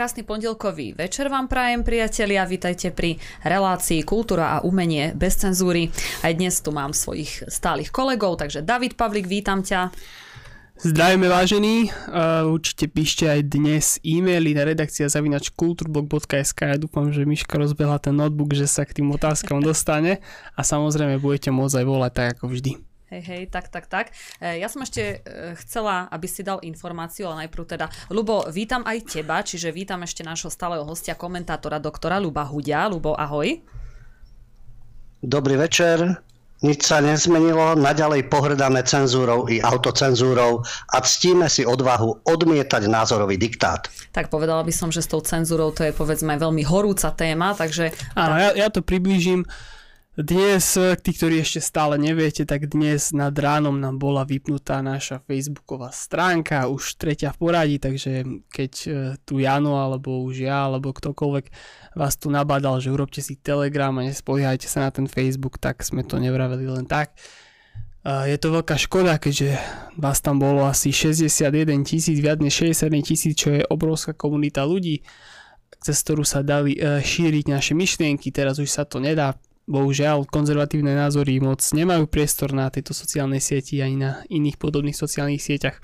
Krásny pondelkový večer vám prajem, priatelia. Vítajte pri relácii Kultúra a umenie bez cenzúry. Aj dnes tu mám svojich stálych kolegov, takže David Pavlik, vítam ťa. Zdravíme vážení, uh, určite píšte aj dnes e-maily na redakcia zavinač kulturblog.sk ja dúfam, že Miška rozbehla ten notebook, že sa k tým otázkam dostane a samozrejme budete môcť aj volať tak ako vždy. Hej, hej, tak, tak, tak. E, ja som ešte e, chcela, aby si dal informáciu, ale najprv teda, Lubo, vítam aj teba, čiže vítam ešte nášho stáleho hostia, komentátora, doktora Luba Hudia. Lubo, ahoj. Dobrý večer, nič sa nezmenilo, naďalej pohrdáme cenzúrou i autocenzúrou a ctíme si odvahu odmietať názorový diktát. Tak povedala by som, že s tou cenzúrou to je povedzme veľmi horúca téma, takže... Áno, ja, ja to priblížim. Dnes, tí, ktorí ešte stále neviete, tak dnes nad ránom nám bola vypnutá naša facebooková stránka, už tretia v poradí, takže keď e, tu Jano, alebo už ja, alebo ktokoľvek vás tu nabádal, že urobte si Telegram a nespoliehajte sa na ten Facebook, tak sme to nevraveli len tak. Je to veľká škoda, keďže vás tam bolo asi 61 tisíc, viac než 61 tisíc, čo je obrovská komunita ľudí, cez ktorú sa dali šíriť naše myšlienky, teraz už sa to nedá, bohužiaľ konzervatívne názory moc nemajú priestor na tejto sociálnej sieti ani na iných podobných sociálnych sieťach.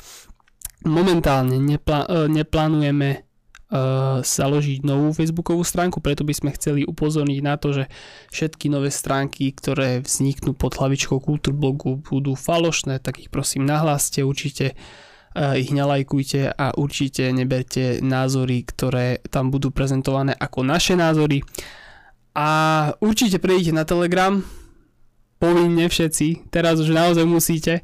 Momentálne nepl- e, neplánujeme uh, založiť novú facebookovú stránku, preto by sme chceli upozorniť na to, že všetky nové stránky, ktoré vzniknú pod hlavičkou Kultúrblogu budú falošné, tak ich prosím nahláste, určite uh, ich nelajkujte a určite neberte názory, ktoré tam budú prezentované ako naše názory a určite prejdite na Telegram, povinne všetci, teraz už naozaj musíte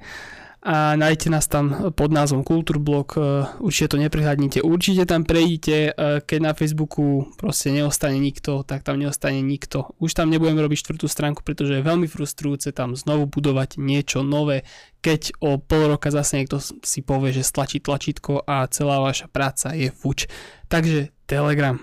a nájdete nás tam pod názvom Kultúrblog, e, určite to neprihľadnite, určite tam prejdite, e, keď na Facebooku proste neostane nikto, tak tam neostane nikto. Už tam nebudem robiť štvrtú stránku, pretože je veľmi frustrujúce tam znovu budovať niečo nové, keď o pol roka zase niekto si povie, že stlačí tlačítko a celá vaša práca je fuč. Takže Telegram.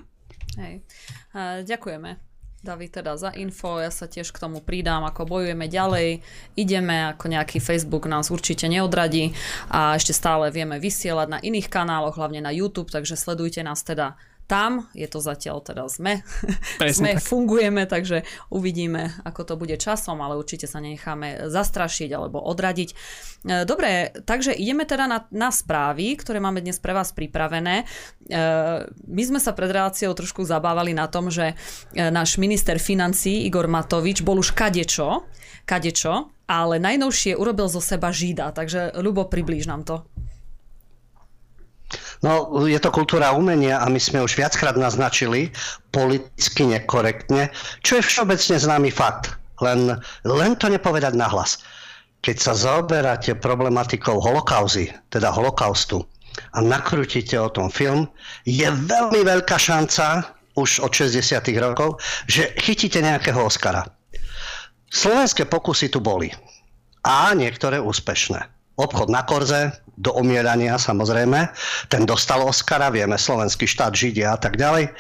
Hej. Uh, ďakujeme. David teda za info, ja sa tiež k tomu pridám, ako bojujeme ďalej, ideme, ako nejaký Facebook nás určite neodradí. A ešte stále vieme vysielať na iných kanáloch, hlavne na YouTube, takže sledujte nás teda tam, je to zatiaľ teda sme, sme tak. fungujeme, takže uvidíme, ako to bude časom, ale určite sa necháme zastrašiť alebo odradiť. E, dobre, takže ideme teda na, na správy, ktoré máme dnes pre vás pripravené. E, my sme sa pred reláciou trošku zabávali na tom, že e, náš minister financí Igor Matovič bol už kadečo, kadečo, ale najnovšie urobil zo seba žida, takže Ľubo, priblíž nám to. No, je to kultúra umenia a my sme už viackrát naznačili politicky nekorektne, čo je všeobecne známy fakt. Len, len to nepovedať nahlas. Keď sa zaoberáte problematikou holokauzy, teda holokaustu, a nakrútite o tom film, je veľmi veľká šanca, už od 60. rokov, že chytíte nejakého Oscara. Slovenské pokusy tu boli. A niektoré úspešné obchod na korze, do omierania samozrejme. Ten dostal Oscara, vieme, slovenský štát, Židia a tak ďalej.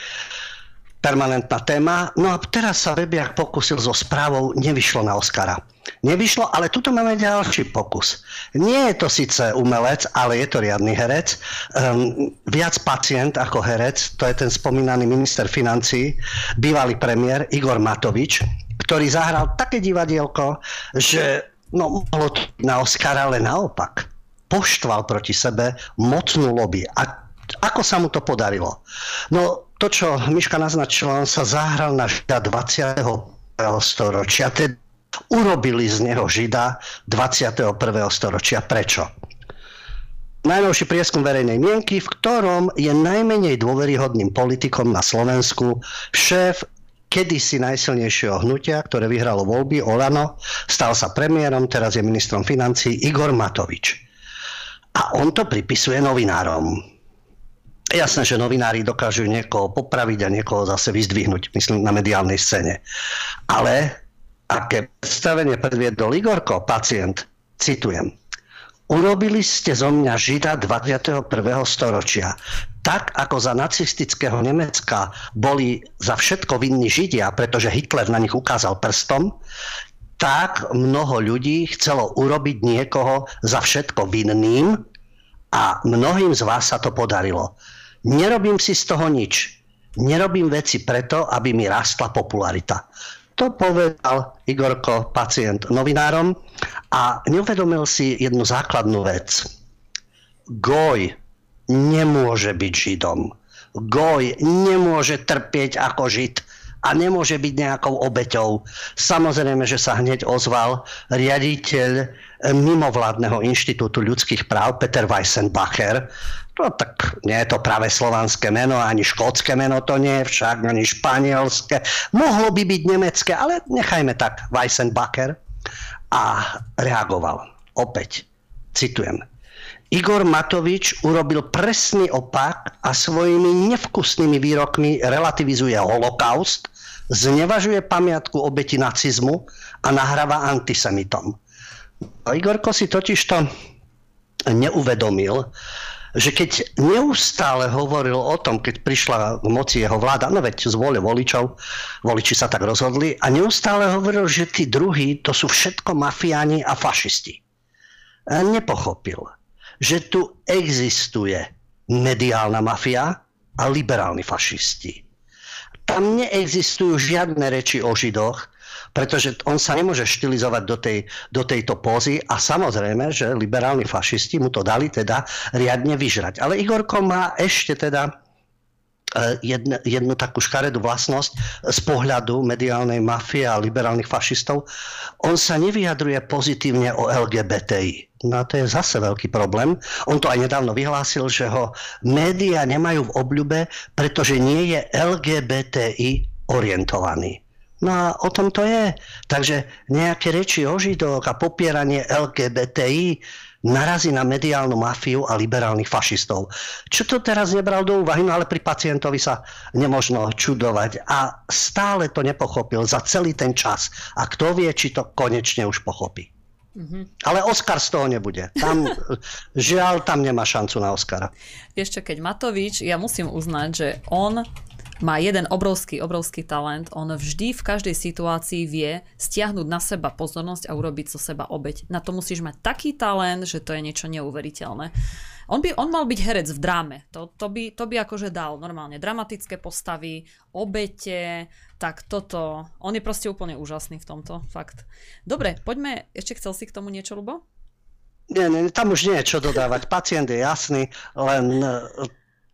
Permanentná téma. No a teraz sa Webiak pokusil so správou, nevyšlo na Oscara. Nevyšlo, ale tuto máme ďalší pokus. Nie je to síce umelec, ale je to riadny herec. Um, viac pacient ako herec, to je ten spomínaný minister financí, bývalý premiér Igor Matovič, ktorý zahral také divadielko, že No, mohlo to na Oscara, ale naopak. Poštval proti sebe mocnú lobby. A ako sa mu to podarilo? No, to, čo Miška naznačila, on sa zahral na žida 20. storočia. Teda urobili z neho žida 21. storočia. Prečo? Najnovší prieskum verejnej mienky, v ktorom je najmenej dôveryhodným politikom na Slovensku šéf kedysi najsilnejšieho hnutia, ktoré vyhralo voľby, Olano, stal sa premiérom, teraz je ministrom financí Igor Matovič. A on to pripisuje novinárom. Jasné, že novinári dokážu niekoho popraviť a niekoho zase vyzdvihnúť, myslím, na mediálnej scéne. Ale aké predstavenie predviedol Igorko, pacient, citujem, Urobili ste zo mňa Žida 21. storočia. Tak ako za nacistického Nemecka boli za všetko vinní Židia, pretože Hitler na nich ukázal prstom, tak mnoho ľudí chcelo urobiť niekoho za všetko vinným a mnohým z vás sa to podarilo. Nerobím si z toho nič. Nerobím veci preto, aby mi rastla popularita. To povedal Igorko, pacient novinárom a neuvedomil si jednu základnú vec. Goj nemôže byť Židom. Goj nemôže trpieť ako Žid a nemôže byť nejakou obeťou. Samozrejme, že sa hneď ozval riaditeľ mimovládneho inštitútu ľudských práv Peter Weissenbacher, No tak nie je to práve slovanské meno, ani škótske meno to nie je však, ani španielské. Mohlo by byť nemecké, ale nechajme tak Weissenbacher. A reagoval. Opäť, citujem. Igor Matovič urobil presný opak a svojimi nevkusnými výrokmi relativizuje holokaust, znevažuje pamiatku obeti nacizmu a nahráva antisemitom. Igorko si totižto neuvedomil, že keď neustále hovoril o tom, keď prišla k moci jeho vláda, no veď z vôle voličov, voliči sa tak rozhodli, a neustále hovoril, že tí druhí to sú všetko mafiáni a fašisti. Nepochopil, že tu existuje mediálna mafia a liberálni fašisti. Tam neexistujú žiadne reči o židoch, pretože on sa nemôže štilizovať do, tej, do tejto pózy a samozrejme, že liberálni fašisti mu to dali teda riadne vyžrať. Ale Igorko má ešte teda e, jednu, jednu takú škaredú vlastnosť z pohľadu mediálnej mafie a liberálnych fašistov. On sa nevyjadruje pozitívne o LGBTI. No a to je zase veľký problém. On to aj nedávno vyhlásil, že ho médiá nemajú v obľube, pretože nie je LGBTI orientovaný. No a o tom to je. Takže nejaké reči o židok a popieranie LGBTI narazí na mediálnu mafiu a liberálnych fašistov. Čo to teraz nebral do úvahy, no ale pri pacientovi sa nemožno čudovať a stále to nepochopil za celý ten čas. A kto vie, či to konečne už pochopí. Mm-hmm. Ale Oscar z toho nebude. Tam, žiaľ, tam nemá šancu na Oscara. Ešte keď Matovič, ja musím uznať, že on má jeden obrovský, obrovský talent. On vždy v každej situácii vie stiahnuť na seba pozornosť a urobiť zo seba obeď. Na to musíš mať taký talent, že to je niečo neuveriteľné. On, by, on mal byť herec v dráme. To, to, by, to by akože dal normálne dramatické postavy, obete, tak toto. On je proste úplne úžasný v tomto, fakt. Dobre, poďme, ešte chcel si k tomu niečo, Lubo? Nie, nie, tam už nie je čo dodávať. Pacient je jasný, len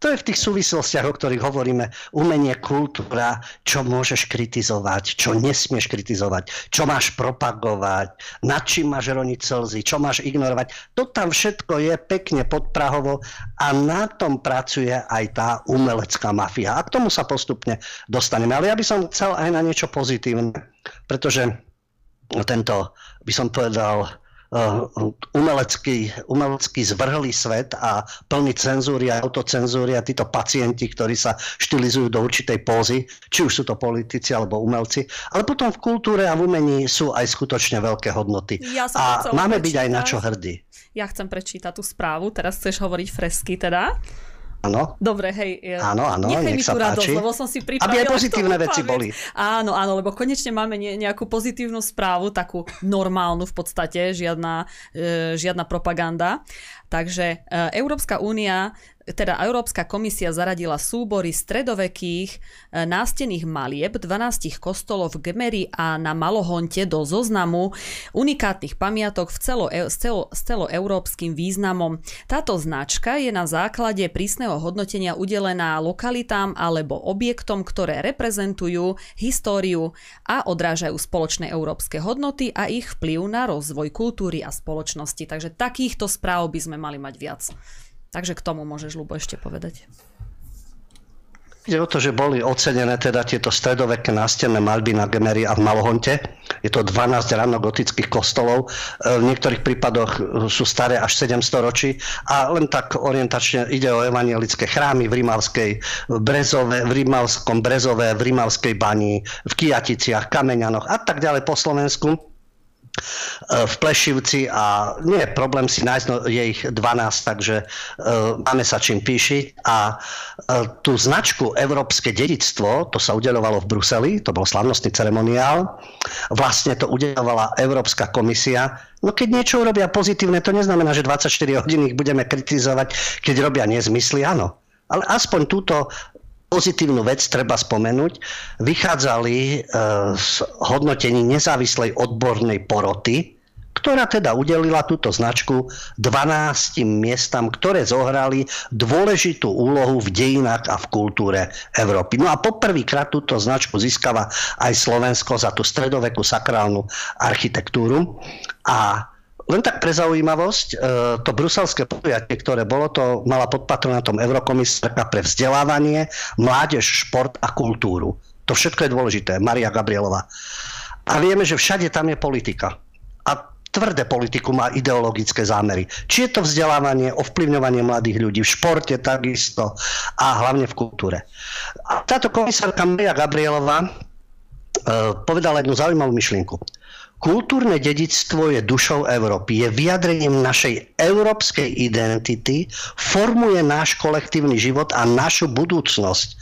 to je v tých súvislostiach, o ktorých hovoríme. Umenie, kultúra, čo môžeš kritizovať, čo nesmieš kritizovať, čo máš propagovať, nad čím máš roniť slzy, čo máš ignorovať. To tam všetko je pekne podprahovo a na tom pracuje aj tá umelecká mafia. A k tomu sa postupne dostaneme. Ale ja by som chcel aj na niečo pozitívne, pretože tento, by som povedal, umelecký, umelecký zvrhlý svet a plný cenzúry a autocenzúry a títo pacienti, ktorí sa štilizujú do určitej pózy, či už sú to politici alebo umelci, ale potom v kultúre a v umení sú aj skutočne veľké hodnoty. Ja a máme byť aj na čo hrdí. Ja chcem prečítať tú správu, teraz chceš hovoriť fresky teda. Áno. Dobre, hej. Áno, áno, nech mi sa tú radosť, lebo som si pripravila. Aby aj pozitívne veci boli. Áno, áno, lebo konečne máme nejakú pozitívnu správu, takú normálnu v podstate, žiadna, e, žiadna propaganda. Takže e, Európska únia teda Európska komisia zaradila súbory stredovekých e, nástených malieb 12 kostolov v Gemeri a na Malohonte do zoznamu unikátnych pamiatok v celo, s, celo, s celoeurópskym významom. Táto značka je na základe prísneho hodnotenia udelená lokalitám alebo objektom, ktoré reprezentujú históriu a odrážajú spoločné európske hodnoty a ich vplyv na rozvoj kultúry a spoločnosti. Takže takýchto správ by sme mali mať viac. Takže k tomu môžeš, Lubo, ešte povedať. Ide o to, že boli ocenené teda tieto stredoveké nástenné malby na Gemery a v Malohonte. Je to 12 gotických kostolov. E, v niektorých prípadoch sú staré až 700 ročí a len tak orientačne ide o evangelické chrámy v Rimavskej Brezove, v Rimavskom Brezove, v Rimavskej bani, v Kijaticiach, Kameňanoch a tak ďalej po Slovensku v Plešivci a nie je problém si nájsť, no je ich 12, takže uh, máme sa čím píšiť. A uh, tú značku Európske dedictvo, to sa udelovalo v Bruseli, to bol slavnostný ceremoniál, vlastne to udelovala Európska komisia. No keď niečo urobia pozitívne, to neznamená, že 24 hodín ich budeme kritizovať, keď robia nezmysly, áno. Ale aspoň túto pozitívnu vec treba spomenúť. Vychádzali e, z hodnotení nezávislej odbornej poroty, ktorá teda udelila túto značku 12 miestam, ktoré zohrali dôležitú úlohu v dejinách a v kultúre Európy. No a poprvýkrát túto značku získava aj Slovensko za tú stredovekú sakrálnu architektúru. A len tak pre zaujímavosť, e, to bruselské podujatie, ktoré bolo, to mala pod patronátom Eurokomisárka pre vzdelávanie, mládež, šport a kultúru. To všetko je dôležité. Maria Gabrielová. A vieme, že všade tam je politika. A tvrdé politiku má ideologické zámery. Či je to vzdelávanie, ovplyvňovanie mladých ľudí v športe takisto a hlavne v kultúre. A táto komisárka Maria Gabrielová e, povedala jednu zaujímavú myšlienku. Kultúrne dedictvo je dušou Európy, je vyjadrením našej európskej identity, formuje náš kolektívny život a našu budúcnosť.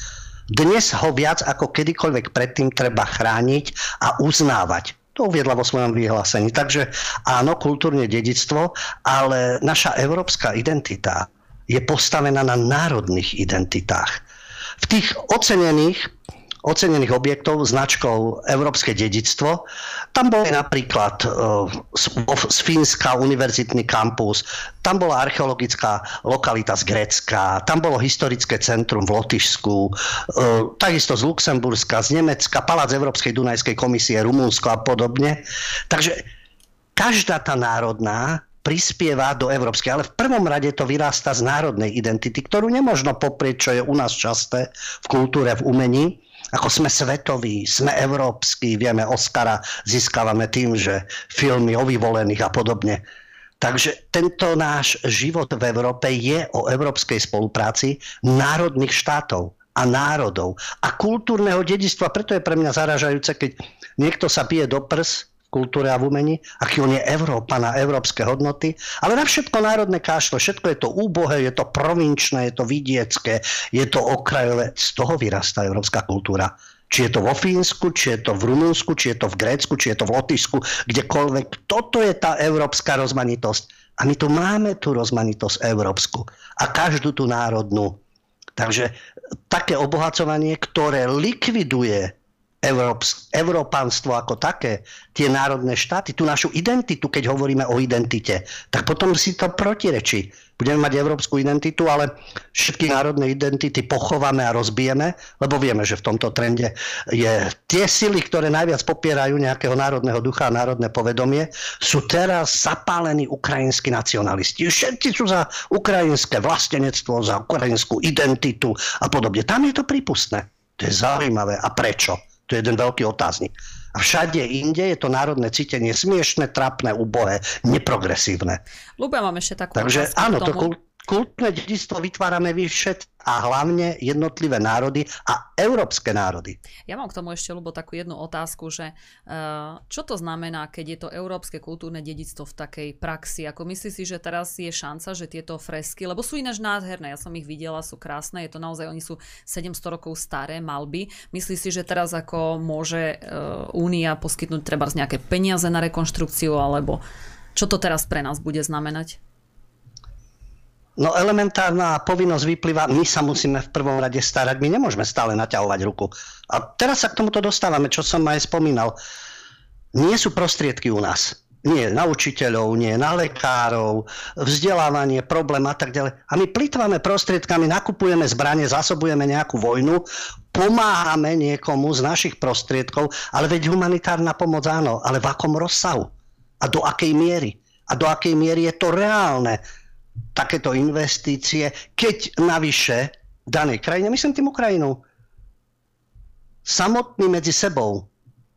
Dnes ho viac ako kedykoľvek predtým treba chrániť a uznávať. To uviedla vo svojom vyhlásení. Takže áno, kultúrne dedictvo, ale naša európska identita je postavená na národných identitách. V tých ocenených ocenených objektov značkou Európske dedictvo. Tam boli napríklad e, z Fínska univerzitný kampus, tam bola archeologická lokalita z Grécka, tam bolo historické centrum v Lotyšsku, e, takisto z Luxemburska, z Nemecka, Palác Európskej Dunajskej komisie, Rumunsko a podobne. Takže každá tá národná prispieva do európskej, ale v prvom rade to vyrásta z národnej identity, ktorú nemožno poprieť, čo je u nás časté v kultúre, v umení ako sme svetoví, sme európsky, vieme, Oscara získavame tým, že filmy o vyvolených a podobne. Takže tento náš život v Európe je o európskej spolupráci národných štátov a národov a kultúrneho dedistva. Preto je pre mňa zaražajúce, keď niekto sa pije do prs kultúre a v umení, aký on je Európa na európske hodnoty, ale na všetko národné kášle, všetko je to úbohé, je to provinčné, je to vidiecké, je to okrajové, z toho vyrastá európska kultúra. Či je to vo Fínsku, či je to v Rumunsku, či je to v Grécku, či je to v Lotyšsku, kdekoľvek. Toto je tá európska rozmanitosť. A my tu máme tú rozmanitosť európsku. A každú tú národnú. Takže také obohacovanie, ktoré likviduje Európs, Európanstvo ako také, tie národné štáty, tú našu identitu, keď hovoríme o identite, tak potom si to protirečí. Budeme mať európsku identitu, ale všetky národné identity pochováme a rozbijeme, lebo vieme, že v tomto trende je tie sily, ktoré najviac popierajú nejakého národného ducha a národné povedomie, sú teraz zapálení ukrajinskí nacionalisti. Všetci sú za ukrajinské vlastenectvo, za ukrajinskú identitu a podobne. Tam je to prípustné. To je zaujímavé. A prečo? To je jeden veľký otáznik. A všade inde je to národné cítenie smiešne, trapné, ubohé, neprogresívne. Ľubia mám ešte takú Takže áno, to kultúrne dedistvo vytvárame vy všet a hlavne jednotlivé národy a európske národy. Ja mám k tomu ešte, Lubo, takú jednu otázku, že uh, čo to znamená, keď je to európske kultúrne dedictvo v takej praxi? Ako myslí si, že teraz je šanca, že tieto fresky, lebo sú ináč nádherné, ja som ich videla, sú krásne, je to naozaj, oni sú 700 rokov staré malby. Myslí si, že teraz ako môže uh, Únia poskytnúť treba nejaké peniaze na rekonštrukciu, alebo čo to teraz pre nás bude znamenať? No elementárna povinnosť vyplýva, my sa musíme v prvom rade starať, my nemôžeme stále naťahovať ruku. A teraz sa k tomuto dostávame, čo som aj spomínal. Nie sú prostriedky u nás. Nie na učiteľov, nie na lekárov, vzdelávanie, problém a tak ďalej. A my plýtvame prostriedkami, nakupujeme zbranie, zásobujeme nejakú vojnu, pomáhame niekomu z našich prostriedkov, ale veď humanitárna pomoc áno, ale v akom rozsahu? A do akej miery? A do akej miery je to reálne? Takéto investície, keď navyše danej krajine, myslím tým Ukrajinu, samotní medzi sebou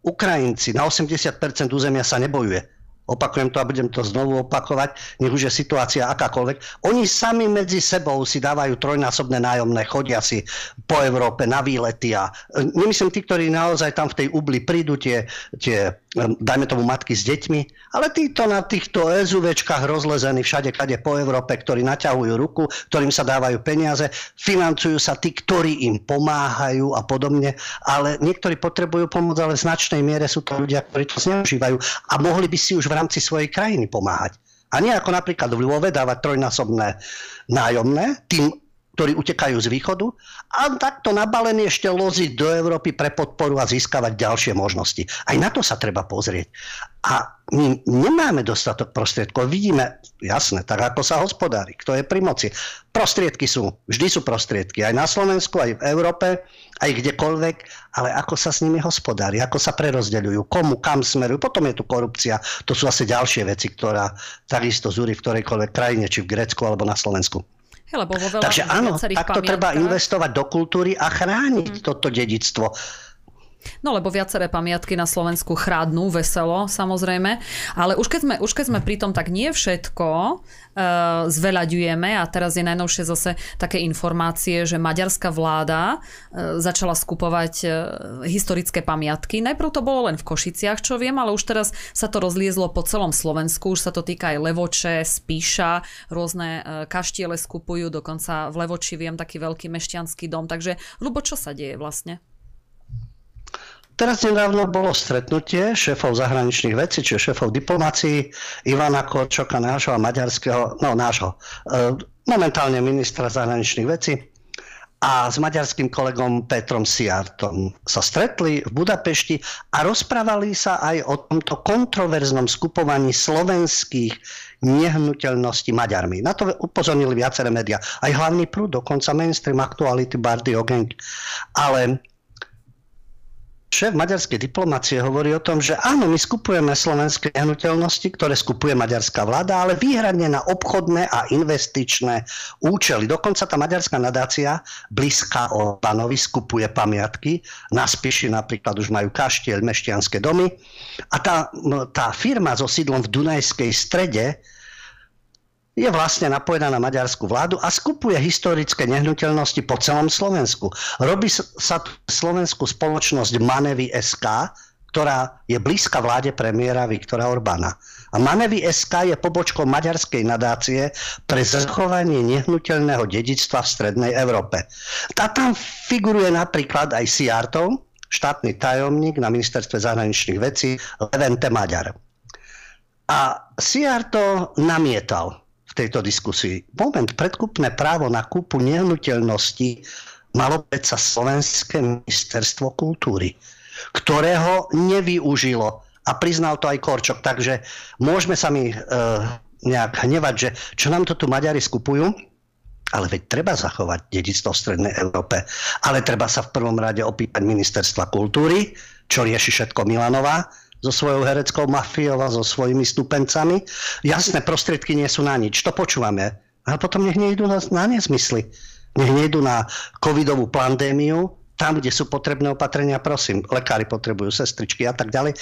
Ukrajinci na 80% územia sa nebojuje. Opakujem to a budem to znovu opakovať, nech už je situácia akákoľvek, oni sami medzi sebou si dávajú trojnásobné nájomné, chodia si po Európe na výlety a e, nemyslím tí, ktorí naozaj tam v tej ubli prídu, tie, tie dajme tomu matky s deťmi, ale títo na týchto SUVčkách rozlezení všade, kade po Európe, ktorí naťahujú ruku, ktorým sa dávajú peniaze, financujú sa tí, ktorí im pomáhajú a podobne, ale niektorí potrebujú pomoc, ale v značnej miere sú to ľudia, ktorí to zneužívajú a mohli by si už v rámci svojej krajiny pomáhať. A nie ako napríklad v Lvove dávať trojnásobné nájomné tým ktorí utekajú z východu a takto nabalený ešte loziť do Európy pre podporu a získavať ďalšie možnosti. Aj na to sa treba pozrieť. A my nemáme dostatok prostriedkov. Vidíme, jasné, tak ako sa hospodári, kto je pri moci. Prostriedky sú, vždy sú prostriedky, aj na Slovensku, aj v Európe, aj kdekoľvek, ale ako sa s nimi hospodári, ako sa prerozdeľujú, komu, kam smerujú. Potom je tu korupcia, to sú asi ďalšie veci, ktorá takisto zúri v ktorejkoľvek krajine, či v Grécku alebo na Slovensku. Hey, lebo vo veľa Takže áno, takto treba investovať do kultúry a chrániť mm. toto dedictvo. No lebo viaceré pamiatky na Slovensku chrádnu veselo, samozrejme. Ale už keď sme, už keď sme pri tom, tak nie všetko uh, zveľaďujeme a teraz je najnovšie zase také informácie, že maďarská vláda uh, začala skupovať uh, historické pamiatky. Najprv to bolo len v Košiciach, čo viem, ale už teraz sa to rozliezlo po celom Slovensku. Už sa to týka aj Levoče, Spíša, rôzne uh, kaštiele skupujú, dokonca v Levoči viem taký veľký mešťanský dom. Takže, Lubo, čo sa deje vlastne? Teraz nedávno bolo stretnutie šéfov zahraničných vecí, čiže šéfov diplomácií Ivana Korčoka, nášho a maďarského, no nášho, e, momentálne ministra zahraničných vecí a s maďarským kolegom Petrom Siartom sa stretli v Budapešti a rozprávali sa aj o tomto kontroverznom skupovaní slovenských nehnuteľností Maďarmi. Na to upozornili viaceré médiá. Aj hlavný prúd, dokonca mainstream aktuality Bardy Ogenk. Ale šéf maďarskej diplomácie hovorí o tom, že áno, my skupujeme slovenské nehnuteľnosti, ktoré skupuje maďarská vláda, ale výhradne na obchodné a investičné účely. Dokonca tá maďarská nadácia blízka Orbánovi skupuje pamiatky. Na Spiši napríklad už majú kaštieľ, meštianské domy. A tá, tá firma so sídlom v Dunajskej strede je vlastne napojená na maďarskú vládu a skupuje historické nehnuteľnosti po celom Slovensku. Robí sa tu slovenskú spoločnosť Manevy SK, ktorá je blízka vláde premiéra Viktora Orbána. A Manevy SK je pobočkou maďarskej nadácie pre zachovanie nehnuteľného dedictva v Strednej Európe. Tá tam figuruje napríklad aj Siartov, štátny tajomník na ministerstve zahraničných vecí Levente Maďar. A Siarto namietal tejto diskusii. Moment, predkupné právo na kúpu nehnuteľnosti malo predsa Slovenské ministerstvo kultúry, ktorého nevyužilo. A priznal to aj Korčok. Takže môžeme sa mi e, nejak hnevať, že čo nám to tu Maďari skupujú, ale veď treba zachovať dedictvo v Strednej Európe. Ale treba sa v prvom rade opýtať ministerstva kultúry, čo rieši všetko Milanová, so svojou hereckou mafiou a so svojimi stupencami. Jasné, prostriedky nie sú na nič, to počúvame. Ale potom nech nejdu na, na nezmysly. Nech nejdu na covidovú pandémiu, tam, kde sú potrebné opatrenia, prosím, lekári potrebujú, sestričky a tak ďalej.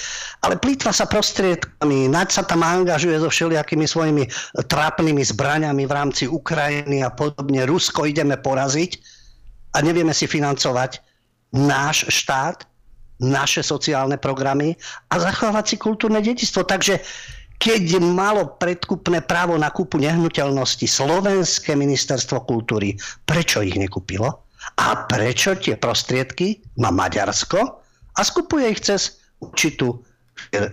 Ale plýtva sa prostriedkami, naď sa tam angažuje so všelijakými svojimi trápnymi zbraňami v rámci Ukrajiny a podobne. Rusko ideme poraziť a nevieme si financovať náš štát, naše sociálne programy a zachovať si kultúrne dedistvo. Takže keď malo predkupné právo na kúpu nehnuteľnosti Slovenské ministerstvo kultúry, prečo ich nekúpilo? A prečo tie prostriedky má Maďarsko a skupuje ich cez určitú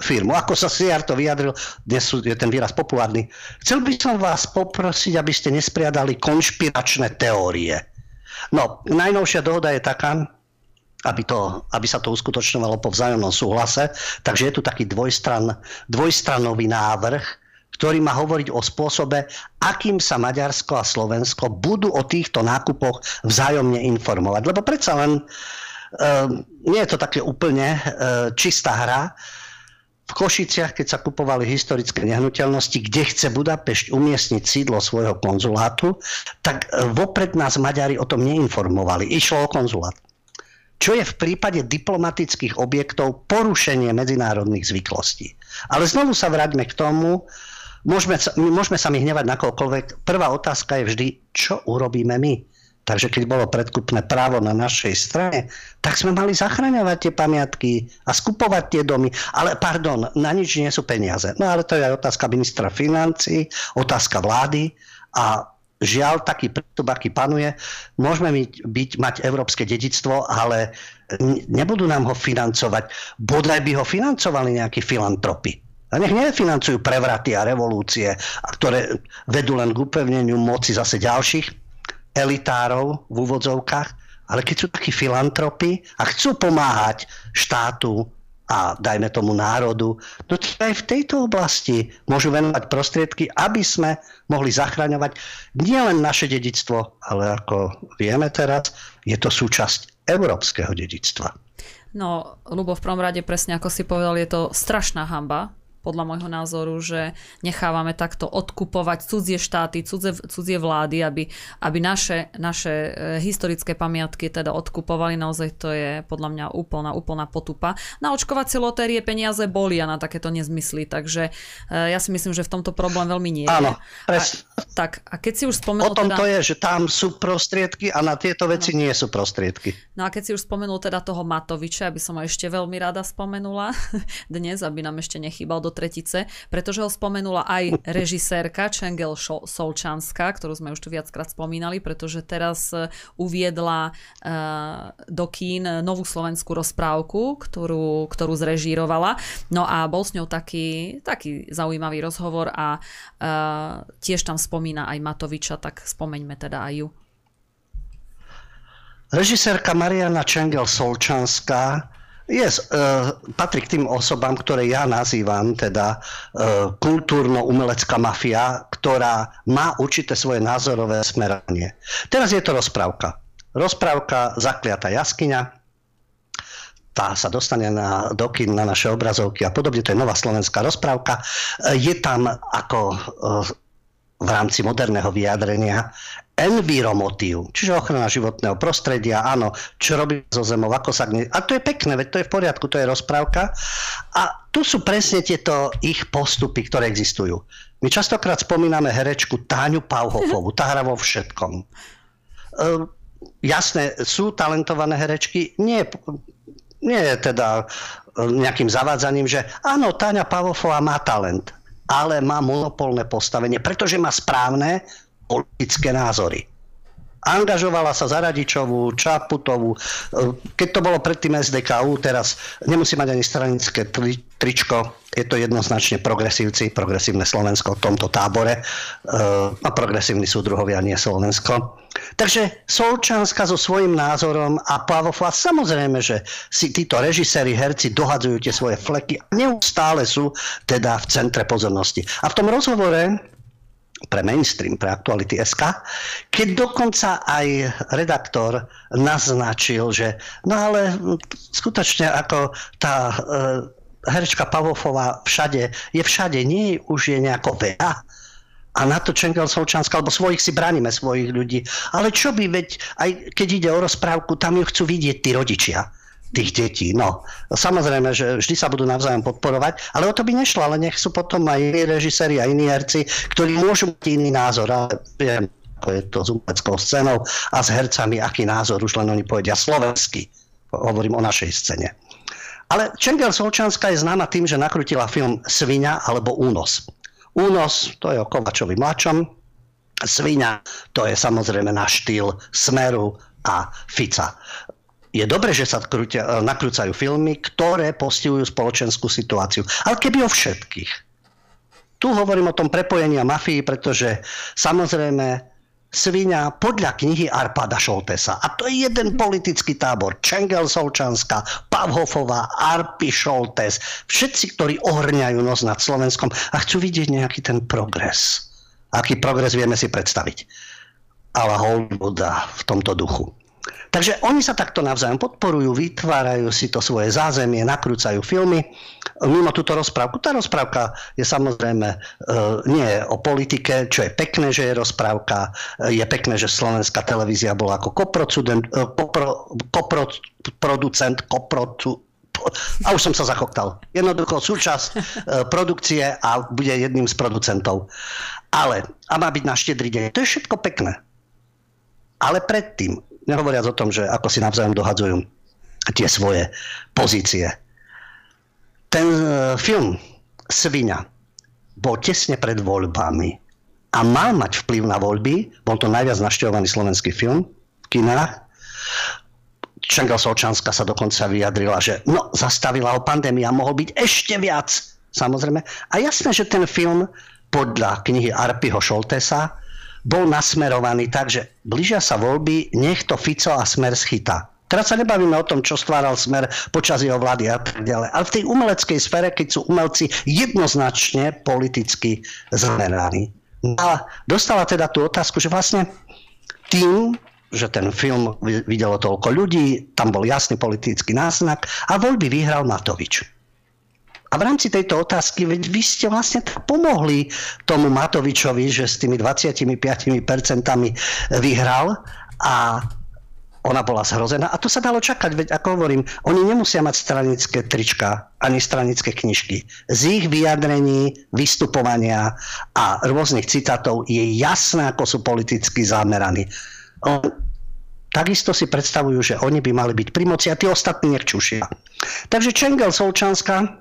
firmu. Ako sa Siar to vyjadril, dnes je ten výraz populárny. Chcel by som vás poprosiť, aby ste nespriadali konšpiračné teórie. No, najnovšia dohoda je taká, aby, to, aby sa to uskutočňovalo po vzájomnom súhlase. Takže je tu taký dvojstran, dvojstranový návrh, ktorý má hovoriť o spôsobe, akým sa Maďarsko a Slovensko budú o týchto nákupoch vzájomne informovať. Lebo predsa len e, nie je to také úplne e, čistá hra. V Košiciach, keď sa kupovali historické nehnuteľnosti, kde chce Budapešť umiestniť sídlo svojho konzulátu, tak e, vopred nás Maďari o tom neinformovali. Išlo o konzulát čo je v prípade diplomatických objektov porušenie medzinárodných zvyklostí. Ale znovu sa vráťme k tomu, môžeme, môžeme sa mi hnevať na koľkoľvek. Prvá otázka je vždy, čo urobíme my. Takže keď bolo predkupné právo na našej strane, tak sme mali zachraňovať tie pamiatky a skupovať tie domy. Ale pardon, na nič nie sú peniaze. No ale to je aj otázka ministra financí, otázka vlády a žiaľ, taký prístup, aký panuje, môžeme byť, byť, mať európske dedictvo, ale nebudú nám ho financovať. Bodaj by ho financovali nejakí filantropy. A nech nefinancujú prevraty a revolúcie, ktoré vedú len k upevneniu moci zase ďalších. elitárov v úvodzovkách, ale keď sú takí filantropy a chcú pomáhať štátu a dajme tomu národu, no aj v tejto oblasti môžu venovať prostriedky, aby sme mohli zachraňovať nielen naše dedictvo, ale ako vieme teraz, je to súčasť európskeho dedictva. No, Lubo, v prvom rade presne ako si povedal, je to strašná hamba, podľa môjho názoru, že nechávame takto odkupovať cudzie štáty, cudzie, cudzie vlády, aby, aby naše, naše e, historické pamiatky teda odkupovali. Naozaj to je podľa mňa úplná, úplná potupa. Na očkovacie lotérie peniaze boli a na takéto nezmysly, takže e, ja si myslím, že v tomto problém veľmi nie je. Áno, A, tak, a keď si už spomenul... O tom teda... to je, že tam sú prostriedky a na tieto veci áno. nie sú prostriedky. No a keď si už spomenul teda toho Matoviča, aby som ho ešte veľmi rada spomenula dnes, aby nám ešte nechýbal do tretice, pretože ho spomenula aj režisérka Čengel Solčanská, ktorú sme už tu viackrát spomínali, pretože teraz e, uviedla uh, do kín novú slovenskú rozprávku, ktorú, ktorú zrežírovala. No a bol s ňou taký, taký zaujímavý rozhovor a uh, tiež tam spomína aj Matoviča, tak spomeňme teda aj ju. Režisérka Mariana Čengel Solčanská Yes, uh, patrí k tým osobám, ktoré ja nazývam teda uh, kultúrno-umelecká mafia, ktorá má určité svoje názorové smeranie. Teraz je to rozprávka. Rozprávka Zakliatá jaskyňa, tá sa dostane na, do kin, na naše obrazovky a podobne, to je nová slovenská rozprávka. Je tam ako v rámci moderného vyjadrenia enviromotív, čiže ochrana životného prostredia, áno, čo robí so zemou, ako sa... A to je pekné, veď to je v poriadku, to je rozprávka. A tu sú presne tieto ich postupy, ktoré existujú. My častokrát spomíname herečku Táňu Pauhofovú, tá hra vo všetkom. E, jasné, sú talentované herečky, nie, nie teda nejakým zavádzaním, že áno, Táňa Pavofová má talent, ale má monopolné postavenie, pretože má správne politické názory. Angažovala sa za Radičovú, Čaputovú. Keď to bolo predtým SDKU, teraz nemusí mať ani stranické tričko. Je to jednoznačne progresívci, progresívne Slovensko v tomto tábore. E, a progresívni súdruhovia, nie Slovensko. Takže Solčanska so svojím názorom a Pavlov, a samozrejme, že si títo režiséri, herci dohadzujú tie svoje fleky a neustále sú teda v centre pozornosti. A v tom rozhovore pre mainstream, pre aktuality SK, keď dokonca aj redaktor naznačil, že no ale skutočne ako tá e, herečka Pavofová všade, je všade, nie už je nejako veľa, a na to Čengel Solčanska, alebo svojich si bránime, svojich ľudí. Ale čo by, veď aj keď ide o rozprávku, tam ju chcú vidieť tí rodičia tých detí. No, samozrejme, že vždy sa budú navzájom podporovať, ale o to by nešlo, ale nech sú potom aj iní režiséri a iní herci, ktorí môžu mať iný názor. Ale viem, ako je to s umeleckou scénou a s hercami, aký názor už len oni povedia slovensky. Hovorím o našej scéne. Ale Čengel Solčanská je známa tým, že nakrutila film Svinia alebo Únos. Únos, to je o Kovačovi mladšom. Svinia, to je samozrejme na štýl Smeru a Fica je dobre, že sa krútia, e, nakrúcajú filmy, ktoré postihujú spoločenskú situáciu. Ale keby o všetkých. Tu hovorím o tom prepojení a mafii, pretože samozrejme Svinia podľa knihy Arpada Šoltesa. A to je jeden politický tábor. Čengel Solčanská, Pavhofová, Arpi Šoltes. Všetci, ktorí ohrňajú nos nad Slovenskom a chcú vidieť nejaký ten progres. Aký progres vieme si predstaviť. Ale Hollywooda v tomto duchu. Takže oni sa takto navzájom podporujú, vytvárajú si to svoje zázemie, nakrúcajú filmy mimo túto rozprávku. Tá rozprávka je samozrejme e, nie o politike, čo je pekné, že je rozprávka. E, je pekné, že slovenská televízia bola ako koprocudent, e, kopro, koproproducent, koprocu, a už som sa zachoktal. Jednoducho súčasť produkcie a bude jedným z producentov. Ale, a má byť na štedrý deň. To je všetko pekné. Ale predtým Nehovoriac o tom, že ako si navzájom dohadzujú tie svoje pozície. Ten e, film Svinia bol tesne pred voľbami a mal mať vplyv na voľby. Bol to najviac našťovaný slovenský film v kinách. Čengel Solčanská sa dokonca vyjadrila, že no, zastavila ho pandémia, mohol byť ešte viac. Samozrejme. A jasné, že ten film podľa knihy Arpiho Šoltesa bol nasmerovaný tak, že blížia sa voľby, nech to Fico a Smer schytá. Teraz sa nebavíme o tom, čo stváral smer počas jeho vlády a tak ďalej. Ale v tej umeleckej sfere, keď sú umelci jednoznačne politicky zameraní. A dostala teda tú otázku, že vlastne tým, že ten film videlo toľko ľudí, tam bol jasný politický náznak a voľby vyhral Matovič. A v rámci tejto otázky, veď vy ste vlastne pomohli tomu Matovičovi, že s tými 25% vyhral a ona bola zhrozená. A to sa dalo čakať, veď ako hovorím, oni nemusia mať stranické trička ani stranické knižky. Z ich vyjadrení, vystupovania a rôznych citátov je jasné, ako sú politicky zameraní. Takisto si predstavujú, že oni by mali byť pri moci a tí ostatní nech čušia. Takže Čengel Solčanská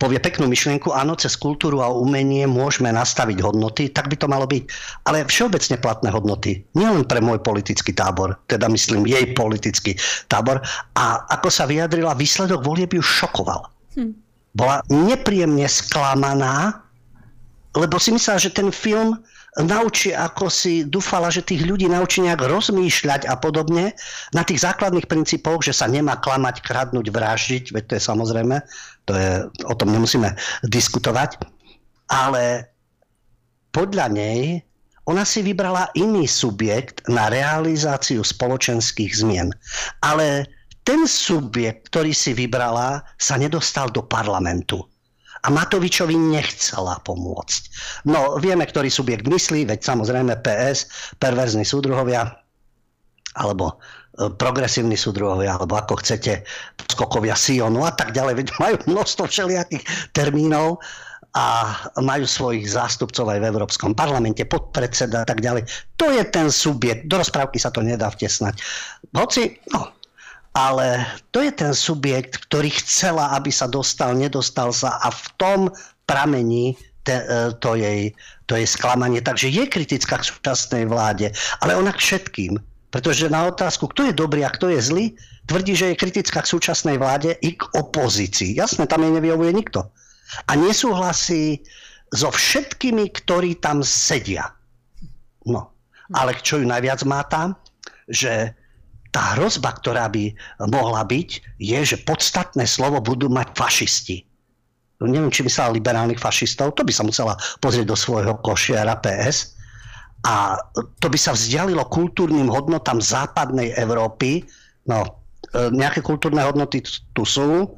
povie peknú myšlienku, áno, cez kultúru a umenie môžeme nastaviť hodnoty, tak by to malo byť. Ale všeobecne platné hodnoty, nielen pre môj politický tábor, teda myslím jej politický tábor. A ako sa vyjadrila, výsledok volie by ju šokoval. Hm. Bola nepríjemne sklamaná, lebo si myslela, že ten film naučí, ako si dúfala, že tých ľudí naučí nejak rozmýšľať a podobne na tých základných princípoch, že sa nemá klamať, kradnúť, vraždiť, veď to je samozrejme, to je, o tom nemusíme diskutovať, ale podľa nej ona si vybrala iný subjekt na realizáciu spoločenských zmien. Ale ten subjekt, ktorý si vybrala, sa nedostal do parlamentu a Matovičovi nechcela pomôcť. No, vieme, ktorý subjekt myslí, veď samozrejme PS, perverzní súdruhovia, alebo progresívni súdruhovia, alebo ako chcete, skokovia Sionu a tak ďalej, veď majú množstvo všelijakých termínov a majú svojich zástupcov aj v Európskom parlamente, podpredseda a tak ďalej. To je ten subjekt, do rozprávky sa to nedá vtesnať. Hoci, no, ale to je ten subjekt, ktorý chcela, aby sa dostal, nedostal sa a v tom pramení te, e, to, jej, to jej sklamanie. Takže je kritická k súčasnej vláde, ale ona k všetkým. Pretože na otázku, kto je dobrý a kto je zlý, tvrdí, že je kritická k súčasnej vláde i k opozícii. Jasné, tam jej nevyhovuje nikto. A nesúhlasí so všetkými, ktorí tam sedia. No, ale čo ju najviac má tam, že tá hrozba, ktorá by mohla byť, je, že podstatné slovo budú mať fašisti. No, neviem, či myslela liberálnych fašistov, to by sa musela pozrieť do svojho košiara PS. A to by sa vzdialilo kultúrnym hodnotám západnej Európy. No, e, nejaké kultúrne hodnoty tu sú,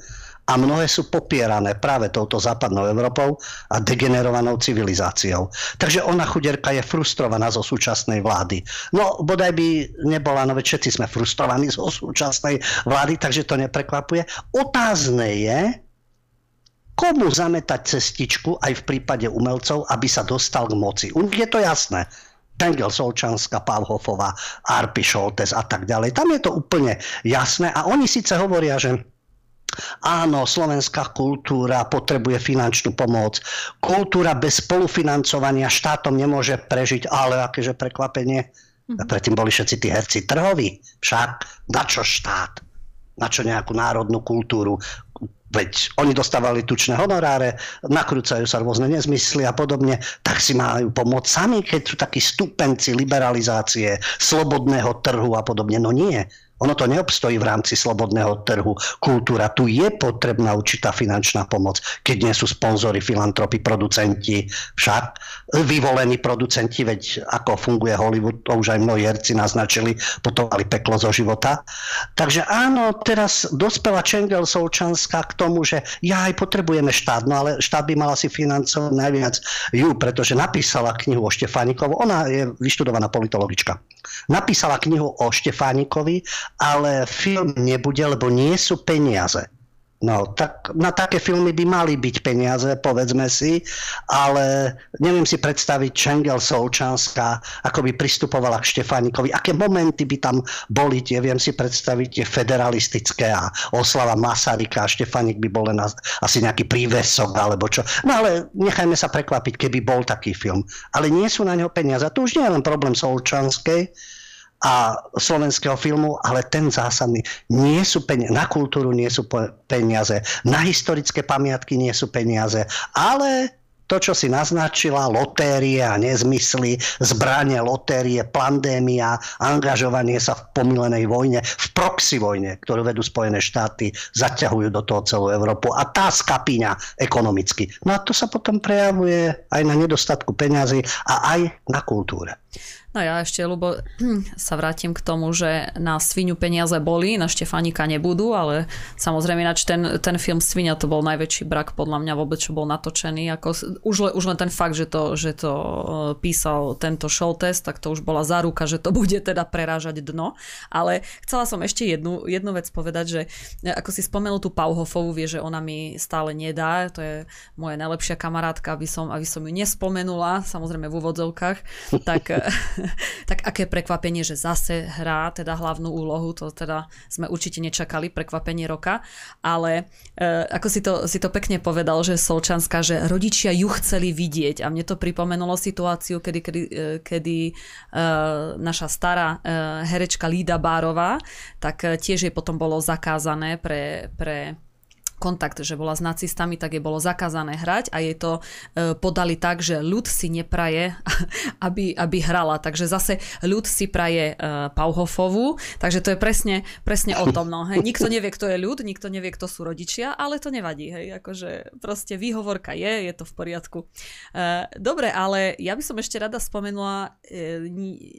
a mnohé sú popierané práve touto západnou Európou a degenerovanou civilizáciou. Takže ona chuderka je frustrovaná zo súčasnej vlády. No, bodaj by nebola, no veď všetci sme frustrovaní zo súčasnej vlády, takže to neprekvapuje. Otázne je, komu zametať cestičku aj v prípade umelcov, aby sa dostal k moci. U je to jasné. Tengel Solčanská, Pavhofová, Arpi Šoltes a tak ďalej. Tam je to úplne jasné a oni síce hovoria, že Áno, slovenská kultúra potrebuje finančnú pomoc. Kultúra bez spolufinancovania štátom nemôže prežiť, ale akéže prekvapenie. A mhm. predtým boli všetci tí herci trhoví. Však na čo štát? Na čo nejakú národnú kultúru? Veď oni dostávali tučné honoráre, nakrúcajú sa rôzne nezmysly a podobne, tak si majú pomôcť sami, keď sú takí stupenci liberalizácie, slobodného trhu a podobne. No nie. Ono to neobstojí v rámci slobodného trhu. Kultúra, tu je potrebná určitá finančná pomoc, keď nie sú sponzory, filantropi, producenti, však vyvolení producenti, veď ako funguje Hollywood, to už aj mnohí herci naznačili, potom peklo zo života. Takže áno, teraz dospela Čengel Solčanská k tomu, že ja aj potrebujeme štát, no ale štát by mala si financovať najviac ju, pretože napísala knihu o Štefánikovu, ona je vyštudovaná politologička. Napísala knihu o Štefánikovi ale film nebude, lebo nie sú peniaze. No, tak na také filmy by mali byť peniaze, povedzme si, ale neviem si predstaviť Čengel Solčanská, ako by pristupovala k Štefánikovi, aké momenty by tam boli, tie viem si predstaviť tie federalistické a oslava Masaryka a Štefánik by bol len asi nejaký prívesok alebo čo. No ale nechajme sa prekvapiť, keby bol taký film. Ale nie sú na neho peniaze. A to už nie je len problém Solčanskej, a slovenského filmu, ale ten zásadný. Nie sú peniaze, na kultúru nie sú peniaze, na historické pamiatky nie sú peniaze, ale to, čo si naznačila, lotérie a nezmysly, zbranie, lotérie, pandémia, angažovanie sa v pomilenej vojne, v proxy vojne, ktorú vedú Spojené štáty, zaťahujú do toho celú Európu a tá skapíňa ekonomicky. No a to sa potom prejavuje aj na nedostatku peňazí a aj na kultúre. No ja ešte, Lubo, sa vrátim k tomu, že na Svinu peniaze boli, na Štefánika nebudú, ale samozrejme ináč ten, ten film Svinia to bol najväčší brak podľa mňa vôbec, čo bol natočený. Ako, už, už len ten fakt, že to, že to e, písal tento show test, tak to už bola záruka, že to bude teda prerážať dno. Ale chcela som ešte jednu, jednu vec povedať, že e, ako si spomenul tú Pauhofovú, vie, že ona mi stále nedá, to je moja najlepšia kamarátka, aby som, aby som ju nespomenula, samozrejme v úvodzovkách, tak tak aké prekvapenie, že zase hrá teda hlavnú úlohu, to teda sme určite nečakali, prekvapenie roka, ale e, ako si to, si to pekne povedal, že Solčanská, že rodičia ju chceli vidieť. A mne to pripomenulo situáciu, kedy, kedy, e, kedy e, naša stará e, herečka Lída Bárová, tak e, tiež jej potom bolo zakázané pre, pre kontakt, že bola s nacistami, tak je bolo zakázané hrať a jej to e, podali tak, že ľud si nepraje, aby, aby hrala. Takže zase ľud si praje e, Pauhofovú, takže to je presne, presne o tom. No, hej. Nikto nevie, kto je ľud, nikto nevie, kto sú rodičia, ale to nevadí. Hej. Akože proste výhovorka je, je to v poriadku. E, dobre, ale ja by som ešte rada spomenula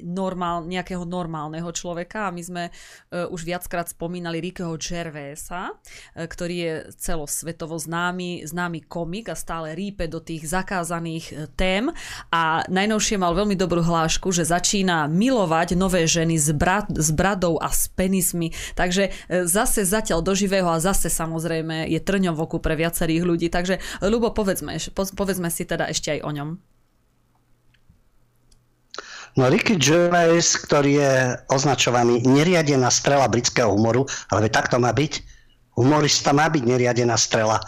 normál, nejakého normálneho človeka a my sme už viackrát spomínali Rikeho Gervaisa, ktorý je celosvetovo známy, známy komik a stále rípe do tých zakázaných e, tém. A najnovšie mal veľmi dobrú hlášku, že začína milovať nové ženy s, brat, s bradou a s penizmi, takže e, zase zatiaľ do živého a zase samozrejme je trňom v oku pre viacerých ľudí, takže Lubo, povedzme, povedzme si teda ešte aj o ňom. No Ricky Gervais, ktorý je označovaný neriadená strela britského humoru, ale tak to má byť, Humorista má byť neriadená strela,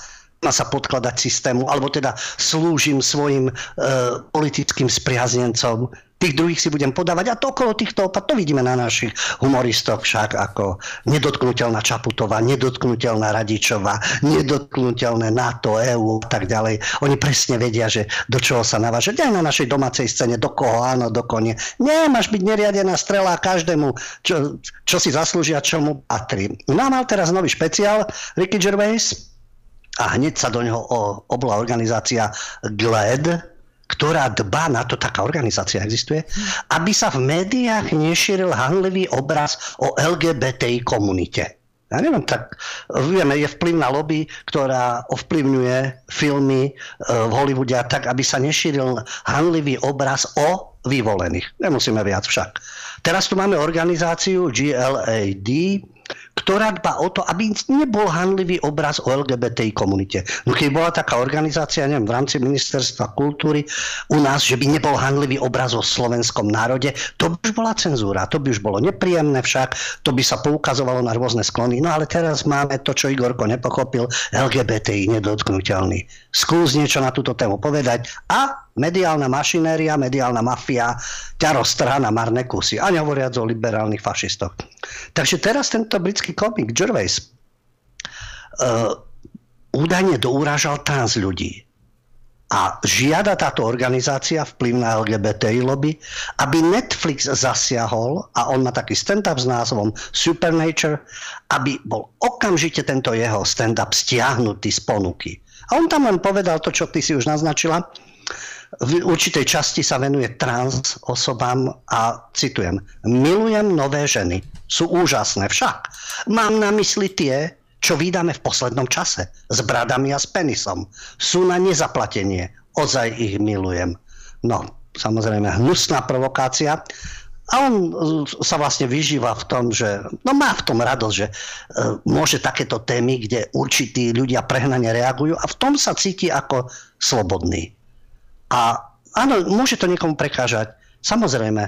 sa podkladať systému, alebo teda slúžim svojim e, politickým spriaznencom. Tých druhých si budem podávať a to okolo týchto opat, to vidíme na našich humoristoch však ako nedotknutelná Čaputová, nedotknutelná Radičová, nedotknutelné NATO, EU a tak ďalej. Oni presne vedia, že do čoho sa navážať. Aj na našej domácej scéne, do koho áno, do konie. Nie, máš byť neriadená strela každému, čo, čo si zaslúžia, čo mu patrí. No a mal teraz nový špeciál Ricky Gervais, a hneď sa do neho obla organizácia GLAD, ktorá dba na to, taká organizácia existuje, aby sa v médiách nešíril hanlivý obraz o LGBTI komunite. Ja neviem, tak vieme, je vplyvná lobby, ktorá ovplyvňuje filmy e, v Hollywoode tak, aby sa nešíril hanlivý obraz o vyvolených. Nemusíme viac však. Teraz tu máme organizáciu GLAD, ktorá dba o to, aby nebol hanlivý obraz o LGBTI komunite. No keď bola taká organizácia, neviem, v rámci ministerstva kultúry u nás, že by nebol hanlivý obraz o slovenskom národe, to by už bola cenzúra, to by už bolo nepríjemné však, to by sa poukazovalo na rôzne sklony. No ale teraz máme to, čo Igorko nepochopil, LGBTI nedotknutelný. Skús niečo na túto tému povedať a mediálna mašinéria, mediálna mafia ťa roztrhá na marné kusy. A nehovoriac o liberálnych fašistoch. Takže teraz tento britský komik Gervais uh, údajne doúražal trans ľudí. A žiada táto organizácia vplyvná LGBTI lobby, aby Netflix zasiahol, a on má taký stand-up s názvom Supernature, aby bol okamžite tento jeho stand-up stiahnutý z ponuky. A on tam len povedal to, čo ty si už naznačila, v určitej časti sa venuje trans osobám a citujem, milujem nové ženy, sú úžasné však. Mám na mysli tie, čo vydáme v poslednom čase, s bradami a s penisom. Sú na nezaplatenie, ozaj ich milujem. No, samozrejme, hnusná provokácia. A on sa vlastne vyžíva v tom, že no má v tom radosť, že e, môže takéto témy, kde určití ľudia prehnane reagujú a v tom sa cíti ako slobodný. A áno, môže to niekomu prekážať, samozrejme.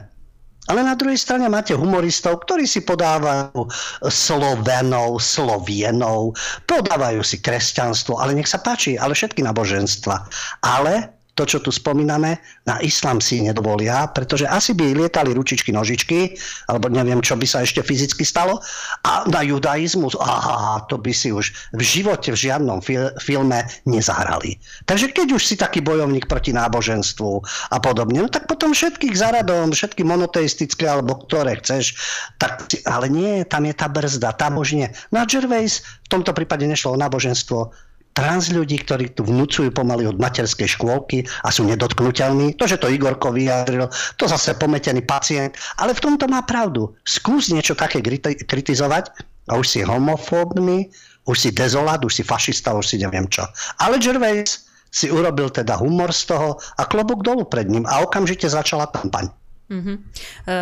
Ale na druhej strane máte humoristov, ktorí si podávajú Slovenov, Slovienov, podávajú si kresťanstvo, ale nech sa páči, ale všetky náboženstva. Ale to, čo tu spomíname, na islám si nedovolia, pretože asi by lietali ručičky, nožičky, alebo neviem, čo by sa ešte fyzicky stalo. A na judaizmus, aha, to by si už v živote v žiadnom fil- filme nezahrali. Takže keď už si taký bojovník proti náboženstvu a podobne, no tak potom všetkých zaradom, všetky monoteistické, alebo ktoré chceš, tak, ale nie, tam je tá brzda, tam už nie. No a Gervais v tomto prípade nešlo o náboženstvo, trans ľudí, ktorí tu vnúcujú pomaly od materskej škôlky a sú nedotknutelní. To, že to Igorko vyjadril, to zase pometený pacient. Ale v tomto má pravdu. Skús niečo také kritizovať a už si homofóbny, už si dezolát, už si fašista, už si neviem čo. Ale Gervais si urobil teda humor z toho a klobúk dolu pred ním a okamžite začala kampaň. Uh-huh.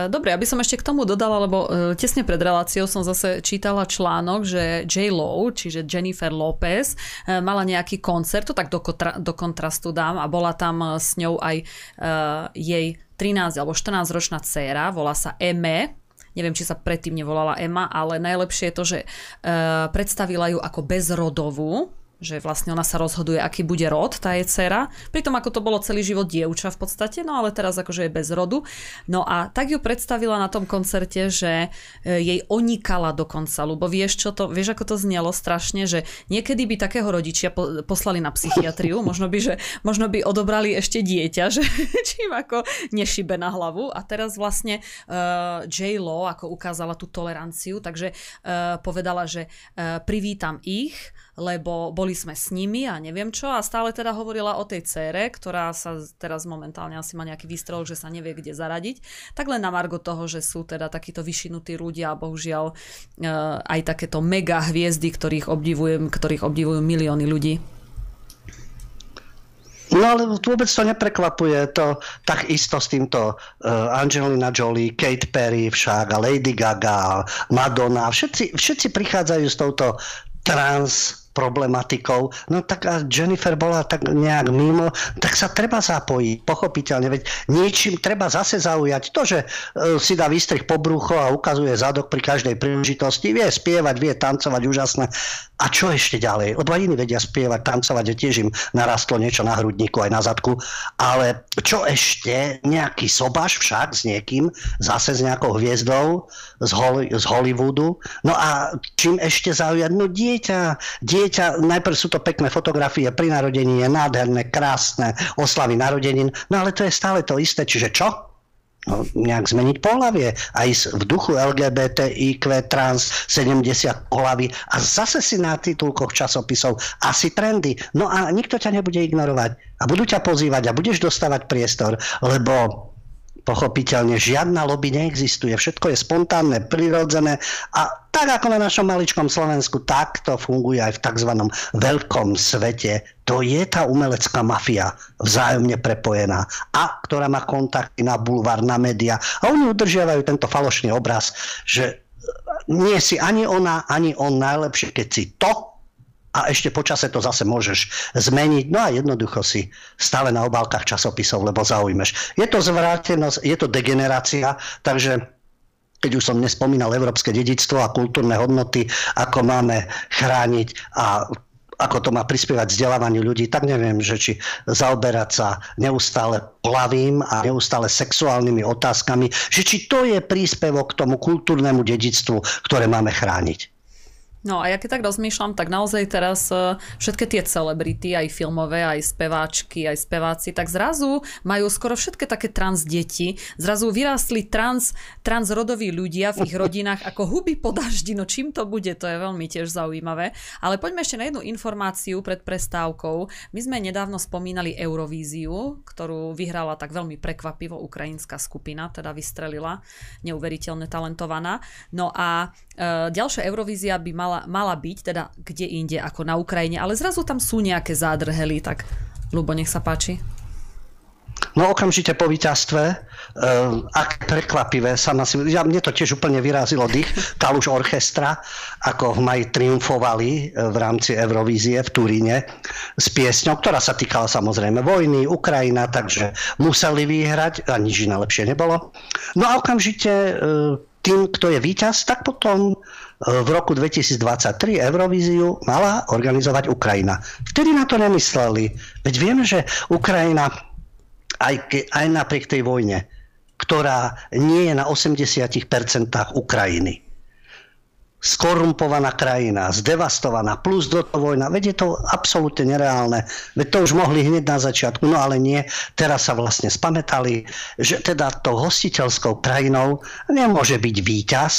Dobre, aby som ešte k tomu dodala, lebo e, tesne pred reláciou som zase čítala článok, že J. Lo, čiže Jennifer Lopez, e, mala nejaký koncert, to tak do, kontra, do kontrastu dám a bola tam s ňou aj uh, jej 13 alebo 14 ročná dcéra, volá sa Eme, neviem, či sa predtým nevolala Emma, ale najlepšie je to, že uh, predstavila ju ako bezrodovú, že vlastne ona sa rozhoduje, aký bude rod, tá je dcera. Pritom ako to bolo celý život dievča v podstate, no ale teraz akože je bez rodu. No a tak ju predstavila na tom koncerte, že e, jej onikala dokonca, lebo vieš čo to, vieš ako to znelo strašne, že niekedy by takého rodičia poslali na psychiatriu, možno by, že, možno by odobrali ešte dieťa, že čím ako nešibe na hlavu a teraz vlastne uh, J. Lo ako ukázala tú toleranciu, takže uh, povedala, že uh, privítam ich, lebo boli sme s nimi a neviem čo. A stále teda hovorila o tej cére, ktorá sa teraz momentálne asi má nejaký výstrel, že sa nevie kde zaradiť, tak len na margo toho, že sú teda takíto vyšinutí ľudia a bohužiaľ e, aj takéto mega hviezdy, ktorých obdivujem, ktorých obdivujú milióny ľudí. No ale vôbec to neprekvapuje, to tak isto s týmto uh, Angelina Jolie, Kate Perry však a Lady Gaga, Madonna, všetci, všetci prichádzajú s touto trans problematikou, no tak a Jennifer bola tak nejak mimo, tak sa treba zapojiť, pochopiteľne, veď niečím treba zase zaujať. To, že e, si dá výstrih po brucho a ukazuje zadok pri každej príležitosti, vie spievať, vie tancovať úžasné. A čo ešte ďalej? Lebo iní vedia spievať, tancovať, tiež im narastlo niečo na hrudníku aj na zadku. Ale čo ešte? Nejaký sobáš však s niekým, zase s nejakou hviezdou z, Hol- z Hollywoodu. No a čím ešte zaujať? No dieťa dieťa, najprv sú to pekné fotografie pri narodení, je nádherné, krásne, oslavy narodenín, no ale to je stále to isté, čiže čo? No, nejak zmeniť pohľavie. Aj v duchu LGBTIQ trans 70 pohľavy a zase si na titulkoch časopisov asi trendy. No a nikto ťa nebude ignorovať. A budú ťa pozývať a budeš dostávať priestor, lebo Pochopiteľne žiadna lobby neexistuje, všetko je spontánne, prirodzené a tak ako na našom maličkom Slovensku, tak to funguje aj v tzv. veľkom svete. To je tá umelecká mafia vzájomne prepojená a ktorá má kontakty na bulvár, na média a oni udržiavajú tento falošný obraz, že nie si ani ona, ani on najlepšie, keď si to, a ešte počase to zase môžeš zmeniť. No a jednoducho si stále na obálkach časopisov, lebo zaujmeš. Je to zvrátenosť, je to degenerácia, takže keď už som nespomínal európske dedictvo a kultúrne hodnoty, ako máme chrániť a ako to má prispievať vzdelávaniu ľudí, tak neviem, že či zaoberať sa neustále plavým a neustále sexuálnymi otázkami, že či to je príspevok k tomu kultúrnemu dedictvu, ktoré máme chrániť. No a ja keď tak rozmýšľam, tak naozaj teraz e, všetky tie celebrity, aj filmové, aj speváčky, aj speváci, tak zrazu majú skoro všetky také trans deti. Zrazu vyrástli trans, transrodoví ľudia v ich rodinách ako huby po daždi. No čím to bude, to je veľmi tiež zaujímavé. Ale poďme ešte na jednu informáciu pred prestávkou. My sme nedávno spomínali Eurovíziu, ktorú vyhrala tak veľmi prekvapivo ukrajinská skupina, teda vystrelila, neuveriteľne talentovaná. No a e, ďalšia Eurovízia by mala mala, mala byť, teda kde inde ako na Ukrajine, ale zrazu tam sú nejaké zádrhely, tak Lubo, nech sa páči. No okamžite po víťazstve, uh, ak prekvapivé, sama si, ja, mne to tiež úplne vyrazilo dých, Kaluš orchestra, ako v maji triumfovali eh, v rámci Eurovízie v Turíne s piesňou, ktorá sa týkala samozrejme vojny, Ukrajina, takže museli vyhrať a nič iné lepšie nebolo. No a okamžite uh, tým, kto je víťaz, tak potom v roku 2023 Eurovíziu mala organizovať Ukrajina. Vtedy na to nemysleli. Veď vieme, že Ukrajina aj, aj napriek tej vojne, ktorá nie je na 80% Ukrajiny, skorumpovaná krajina, zdevastovaná, plus do toho vojna. Veď je to absolútne nereálne. Veď to už mohli hneď na začiatku, no ale nie. Teraz sa vlastne spametali, že teda tou hostiteľskou krajinou nemôže byť víťaz,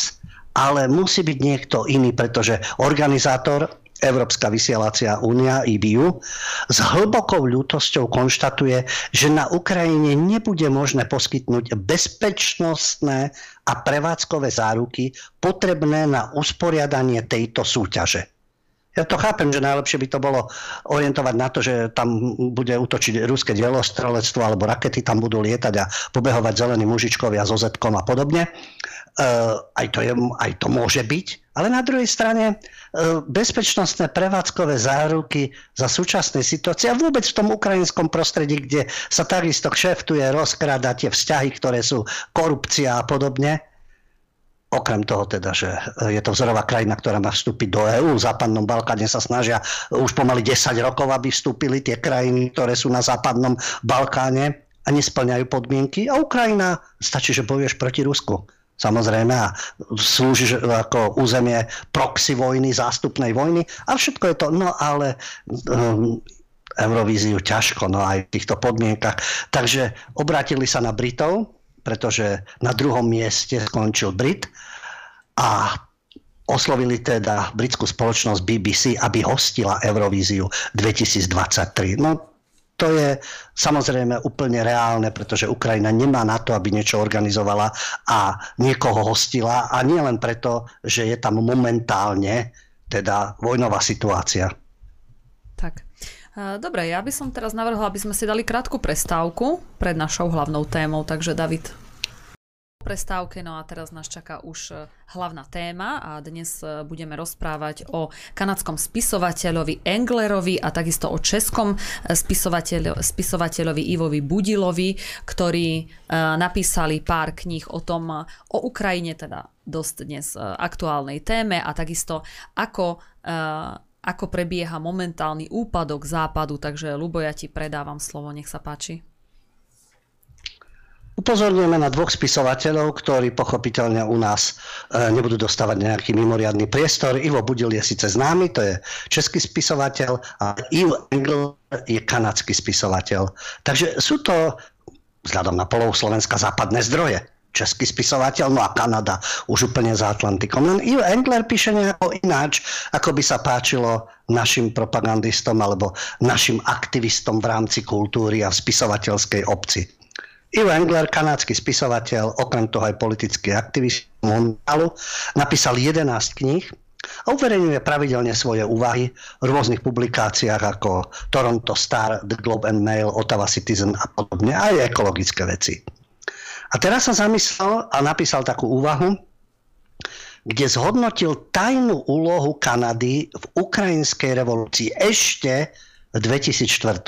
ale musí byť niekto iný, pretože organizátor Európska vysielacia únia IBU s hlbokou ľútosťou konštatuje, že na Ukrajine nebude možné poskytnúť bezpečnostné a prevádzkové záruky potrebné na usporiadanie tejto súťaže. Ja to chápem, že najlepšie by to bolo orientovať na to, že tam bude útočiť ruské dielostrelectvo alebo rakety tam budú lietať a pobehovať zelení mužičkovia so zetkom a podobne. Uh, aj, to je, aj to môže byť, ale na druhej strane uh, bezpečnostné prevádzkové záruky za súčasnej situácie a vôbec v tom ukrajinskom prostredí, kde sa takisto kšeftuje, rozkráda tie vzťahy, ktoré sú korupcia a podobne, Okrem toho teda, že je to vzorová krajina, ktorá má vstúpiť do EÚ. V západnom Balkáne sa snažia už pomaly 10 rokov, aby vstúpili tie krajiny, ktoré sú na západnom Balkáne a nesplňajú podmienky. A Ukrajina, stačí, že bojuješ proti Rusku. Samozrejme a slúžiš ako územie proxy vojny, zástupnej vojny a všetko je to, no ale um, Eurovíziu ťažko, no aj v týchto podmienkach. Takže obrátili sa na Britov, pretože na druhom mieste skončil Brit a oslovili teda britskú spoločnosť BBC, aby hostila Eurovíziu 2023. No to je samozrejme úplne reálne, pretože Ukrajina nemá na to, aby niečo organizovala a niekoho hostila a nie len preto, že je tam momentálne teda vojnová situácia. Tak. Dobre, ja by som teraz navrhla, aby sme si dali krátku prestávku pred našou hlavnou témou, takže David. Prestávke, no a teraz nás čaká už e, hlavná téma a dnes e, budeme rozprávať o kanadskom spisovateľovi Englerovi a takisto o českom e, spisovateľ, spisovateľovi Ivovi Budilovi, ktorí napísali pár kníh o tom, o Ukrajine, teda dosť dnes aktuálnej téme a takisto ako ako prebieha momentálny úpadok západu, takže Lubo, ja ti predávam slovo, nech sa páči. Upozorňujeme na dvoch spisovateľov, ktorí pochopiteľne u nás e, nebudú dostávať nejaký mimoriadný priestor. Ivo Budil je síce známy, to je český spisovateľ a Ivo Engel je kanadský spisovateľ. Takže sú to vzhľadom na polov Slovenska západné zdroje český spisovateľ, no a Kanada už úplne za Atlantikom. Len Ivo Engler píše nejako ináč, ako by sa páčilo našim propagandistom alebo našim aktivistom v rámci kultúry a spisovateľskej obci. Ivo Engler, kanadský spisovateľ, okrem toho aj politický aktivist Mondialu, napísal 11 kníh a uverejňuje pravidelne svoje úvahy v rôznych publikáciách ako Toronto Star, The Globe and Mail, Ottawa Citizen a podobne, aj ekologické veci. A teraz sa zamyslel a napísal takú úvahu, kde zhodnotil tajnú úlohu Kanady v ukrajinskej revolúcii ešte v 2004.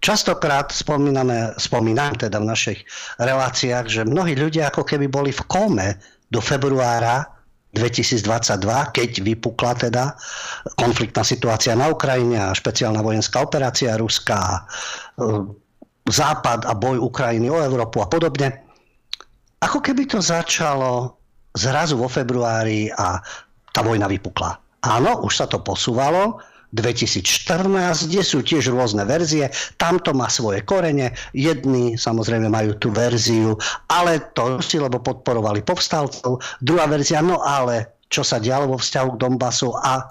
Častokrát spomíname, spomínam teda v našich reláciách, že mnohí ľudia ako keby boli v kóme do februára 2022, keď vypukla teda konfliktná situácia na Ukrajine a špeciálna vojenská operácia Ruska, Západ a boj Ukrajiny o Európu a podobne. Ako keby to začalo zrazu vo februári a tá vojna vypukla. Áno, už sa to posúvalo, 2014, kde sú tiež rôzne verzie. Tamto má svoje korene. Jedni samozrejme majú tú verziu, ale to si, lebo podporovali povstalcov. Druhá verzia, no ale čo sa dialo vo vzťahu k Donbasu a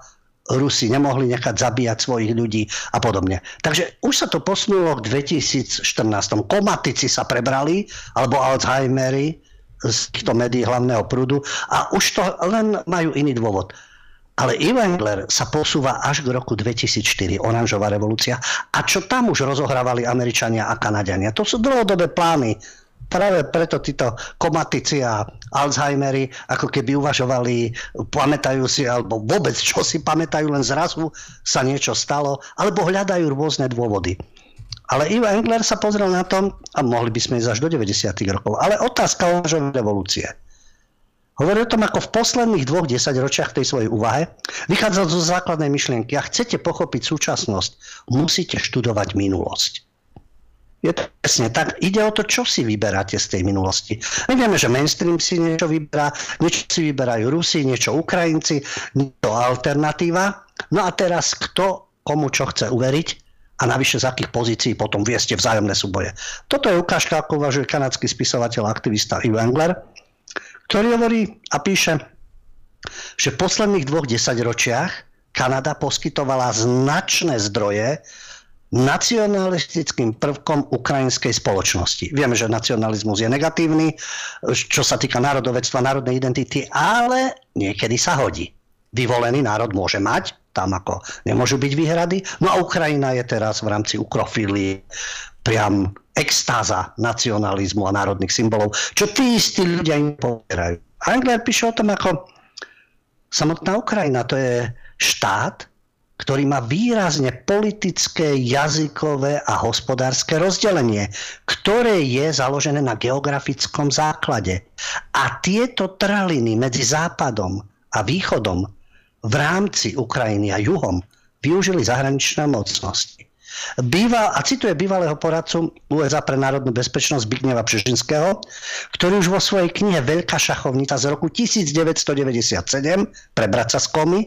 Rusi nemohli nechať zabíjať svojich ľudí a podobne. Takže už sa to posunulo k 2014. Komatici sa prebrali, alebo Alzheimery z týchto médií hlavného prúdu a už to len majú iný dôvod. Ale Engler sa posúva až k roku 2004, oranžová revolúcia. A čo tam už rozohrávali Američania a Kanadiania? To sú dlhodobé plány práve preto títo komatici a Alzheimery ako keby uvažovali, pamätajú si, alebo vôbec čo si pamätajú, len zrazu sa niečo stalo, alebo hľadajú rôzne dôvody. Ale Ivo Engler sa pozrel na tom, a mohli by sme ísť až do 90. rokov, ale otázka o revolúcie. Hovorí o tom, ako v posledných dvoch desaťročiach tej svojej úvahe vychádza zo základnej myšlienky. Ak chcete pochopiť súčasnosť, musíte študovať minulosť. Je to presne tak. Ide o to, čo si vyberáte z tej minulosti. My vieme, že mainstream si niečo vyberá, niečo si vyberajú Rusi, niečo Ukrajinci, niečo alternatíva. No a teraz kto komu čo chce uveriť a navyše z akých pozícií potom vieste vzájomné súboje. Toto je ukážka, ako uvažuje kanadský spisovateľ a aktivista Hugh Engler, ktorý hovorí a píše, že v posledných dvoch desaťročiach Kanada poskytovala značné zdroje nacionalistickým prvkom ukrajinskej spoločnosti. Vieme, že nacionalizmus je negatívny, čo sa týka národovectva, národnej identity, ale niekedy sa hodí. Vyvolený národ môže mať, tam ako nemôžu byť výhrady. No a Ukrajina je teraz v rámci ukrofílie priam extáza nacionalizmu a národných symbolov, čo tí istí ľudia im povierajú. Angler píše o tom, ako samotná Ukrajina, to je štát, ktorý má výrazne politické, jazykové a hospodárske rozdelenie, ktoré je založené na geografickom základe. A tieto traliny medzi západom a východom v rámci Ukrajiny a juhom využili zahraničné mocnosti. Býva, a cituje bývalého poradcu USA pre národnú bezpečnosť Zbigneva Pšežinského, ktorý už vo svojej knihe Veľká šachovnica z roku 1997 Prebrať sa z komy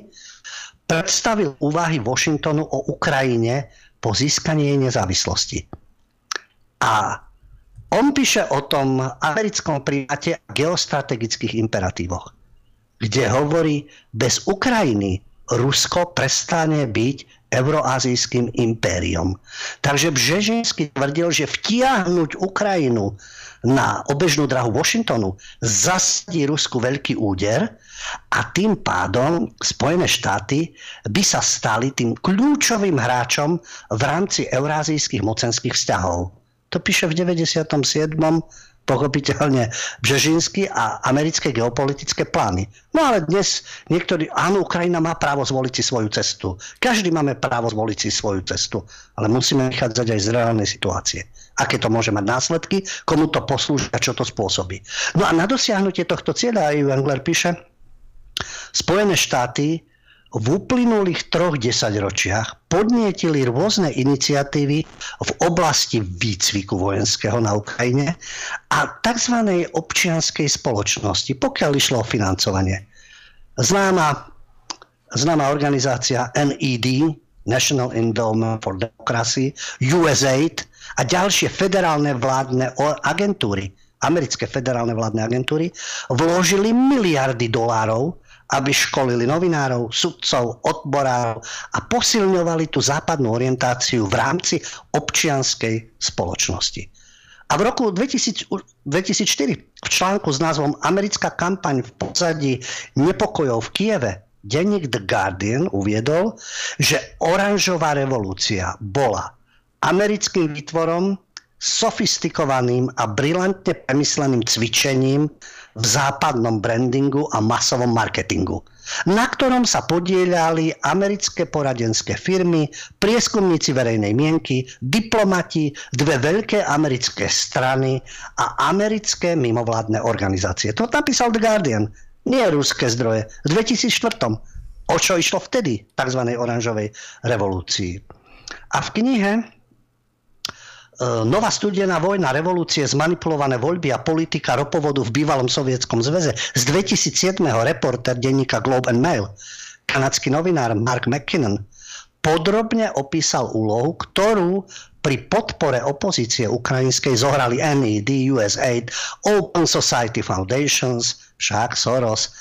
predstavil úvahy Washingtonu o Ukrajine po získaní jej nezávislosti. A on píše o tom americkom primáte a geostrategických imperatívoch, kde hovorí, bez Ukrajiny Rusko prestane byť euroazijským impériom. Takže Bžežinsky tvrdil, že vtiahnuť Ukrajinu na obežnú drahu Washingtonu zasadí Rusku veľký úder a tým pádom Spojené štáty by sa stali tým kľúčovým hráčom v rámci eurázijských mocenských vzťahov. To píše v 97 pochopiteľne Bžežinsky a americké geopolitické plány. No ale dnes niektorí, áno, Ukrajina má právo zvoliť si svoju cestu. Každý máme právo zvoliť si svoju cestu, ale musíme vychádzať aj z reálnej situácie. Aké to môže mať následky, komu to poslúži a čo to spôsobí. No a na dosiahnutie tohto cieľa, aj Engler píše, Spojené štáty v uplynulých troch desaťročiach podnietili rôzne iniciatívy v oblasti výcviku vojenského na Ukrajine a tzv. občianskej spoločnosti, pokiaľ išlo o financovanie. Známa, známa organizácia NED, National Endowment for Democracy, USAID a ďalšie federálne vládne agentúry, americké federálne vládne agentúry, vložili miliardy dolárov aby školili novinárov, sudcov, odborárov a posilňovali tú západnú orientáciu v rámci občianskej spoločnosti. A v roku 2000, 2004 v článku s názvom Americká kampaň v pozadí nepokojov v Kieve denník The Guardian uviedol, že oranžová revolúcia bola americkým výtvorom sofistikovaným a brilantne premysleným cvičením v západnom brandingu a masovom marketingu, na ktorom sa podielali americké poradenské firmy, prieskumníci verejnej mienky, diplomati, dve veľké americké strany a americké mimovládne organizácie. To napísal The Guardian, nie ruské zdroje. V 2004. O čo išlo vtedy, tzv. oranžovej revolúcii. A v knihe nová studená vojna, revolúcie, zmanipulované voľby a politika ropovodu v bývalom sovietskom zväze. Z 2007. reporter denníka Globe and Mail, kanadský novinár Mark McKinnon, podrobne opísal úlohu, ktorú pri podpore opozície ukrajinskej zohrali NED, USAID, Open Society Foundations, však Soros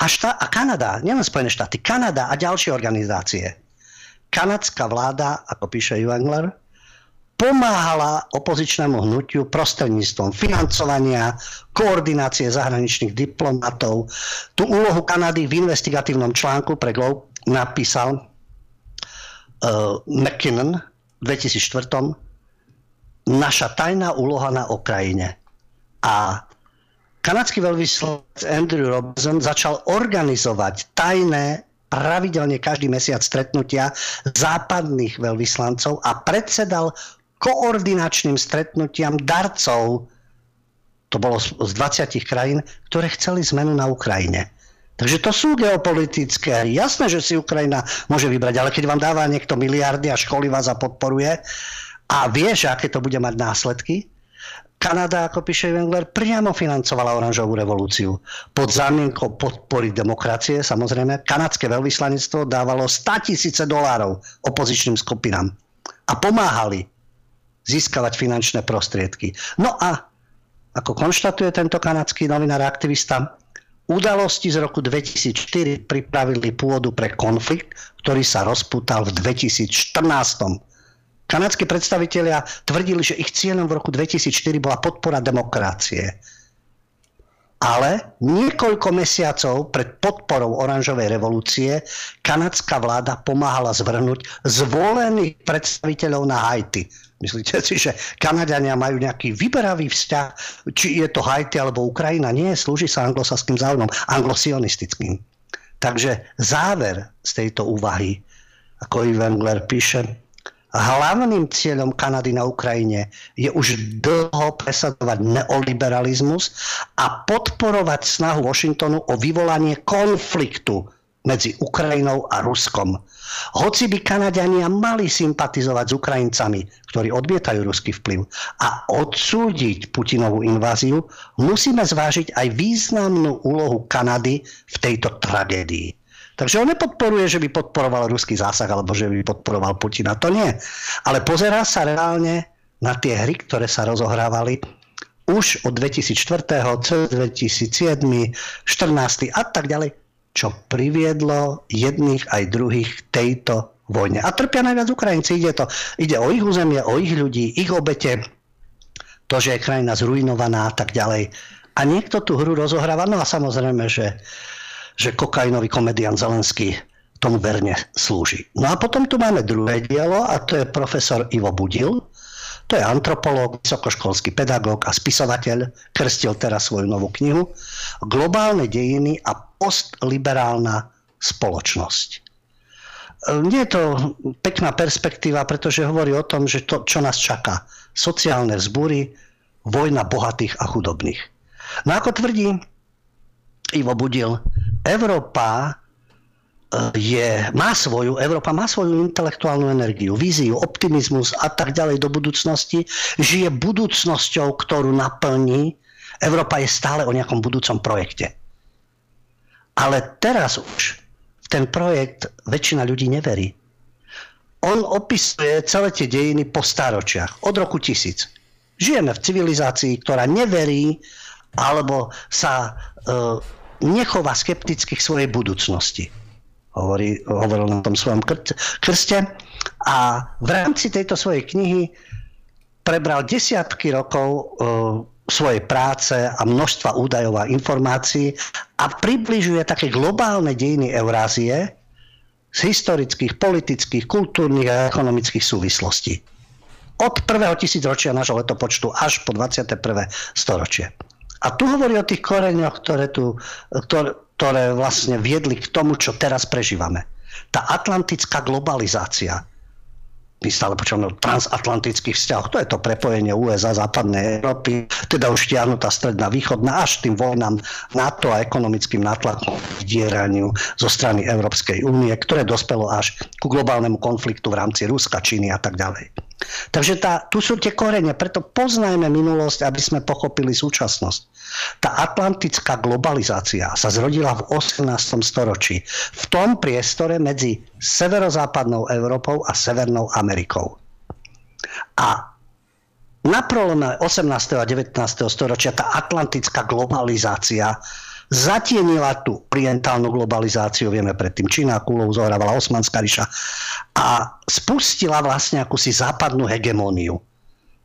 a, štá- a Kanada, nielen Spojené štáty, Kanada a ďalšie organizácie. Kanadská vláda, ako píše Juengler, pomáhala opozičnému hnutiu prostredníctvom financovania, koordinácie zahraničných diplomatov. Tú úlohu Kanady v investigatívnom článku pre Globe napísal uh, McKinnon v 2004. Naša tajná úloha na Ukrajine. A kanadský veľvyslanec Andrew Robertson začal organizovať tajné pravidelne každý mesiac stretnutia západných veľvyslancov a predsedal koordinačným stretnutiam darcov To bolo z 20 krajín, ktoré chceli zmenu na Ukrajine. Takže to sú geopolitické. Jasné, že si Ukrajina môže vybrať, ale keď vám dáva niekto miliardy a školy vás a podporuje a vie, že aké to bude mať následky, Kanada, ako píše Wengler, priamo financovala oranžovú revolúciu. Pod zámienkou podpory demokracie, samozrejme, kanadské veľvyslanectvo dávalo 100 tisíce dolárov opozičným skupinám a pomáhali získavať finančné prostriedky. No a ako konštatuje tento kanadský novinár aktivista, udalosti z roku 2004 pripravili pôdu pre konflikt, ktorý sa rozputal v 2014 Kanadskí predstavitelia tvrdili, že ich cieľom v roku 2004 bola podpora demokracie. Ale niekoľko mesiacov pred podporou oranžovej revolúcie kanadská vláda pomáhala zvrhnúť zvolených predstaviteľov na Haiti. Myslíte si, že Kanadiania majú nejaký vyberavý vzťah, či je to Haiti alebo Ukrajina? Nie, slúži sa anglosaským záujmom, anglosionistickým. Takže záver z tejto úvahy, ako Ivan Gler píše, Hlavným cieľom Kanady na Ukrajine je už dlho presadovať neoliberalizmus a podporovať snahu Washingtonu o vyvolanie konfliktu medzi Ukrajinou a Ruskom. Hoci by Kanadiania mali sympatizovať s Ukrajincami, ktorí odmietajú ruský vplyv a odsúdiť Putinovú inváziu, musíme zvážiť aj významnú úlohu Kanady v tejto tragédii. Takže on nepodporuje, že by podporoval ruský zásah alebo že by podporoval Putina. To nie. Ale pozerá sa reálne na tie hry, ktoré sa rozohrávali už od 2004. cez 2007, 14. a tak ďalej, čo priviedlo jedných aj druhých k tejto vojne. A trpia najviac Ukrajinci. Ide, to, ide o ich územie, o ich ľudí, ich obete, to, že je krajina zrujnovaná a tak ďalej. A niekto tú hru rozohráva. No a samozrejme, že že kokainový komedian Zelenský tomu verne slúži. No a potom tu máme druhé dielo a to je profesor Ivo Budil. To je antropológ, vysokoškolský pedagóg a spisovateľ. Krstil teraz svoju novú knihu Globálne dejiny a postliberálna spoločnosť. Nie je to pekná perspektíva, pretože hovorí o tom, že to, čo nás čaká. Sociálne vzbúry, vojna bohatých a chudobných. No ako tvrdí Ivo Budil, Európa eh, je, má svoju, Európa má svoju intelektuálnu energiu, víziu, optimizmus a tak ďalej do budúcnosti, žije budúcnosťou, ktorú naplní. Európa je stále o nejakom budúcom projekte. Ale teraz už v ten projekt väčšina ľudí neverí. On opisuje celé tie dejiny po staročiach, od roku tisíc. Žijeme v civilizácii, ktorá neverí alebo sa uh, nechová skepticky k svojej budúcnosti. Hovorí, hovoril na tom svojom krste. A v rámci tejto svojej knihy prebral desiatky rokov e, svojej práce a množstva údajov a informácií a približuje také globálne dejiny Eurázie z historických, politických, kultúrnych a ekonomických súvislostí. Od prvého tisícročia nášho letopočtu až po 21. storočie. A tu hovorí o tých koreňoch, ktoré, tu, ktoré, ktoré vlastne viedli k tomu, čo teraz prežívame. Tá atlantická globalizácia, my stále počúvame o transatlantických vzťahoch. To je to prepojenie USA, západnej Európy, teda už tiahnutá stredná východná až tým vojnám NATO a ekonomickým nátlakom vdieraniu zo strany Európskej únie, ktoré dospelo až ku globálnemu konfliktu v rámci Ruska, Číny a tak ďalej. Takže tá, tu sú tie korene, preto poznajme minulosť, aby sme pochopili súčasnosť. Tá atlantická globalizácia sa zrodila v 18. storočí v tom priestore medzi severozápadnou Európou a Severnou Amerikou. A na prolome 18. a 19. storočia tá atlantická globalizácia zatienila tú orientálnu globalizáciu, vieme predtým Čína, Kulov zohrávala Osmanská ríša a spustila vlastne akúsi západnú hegemóniu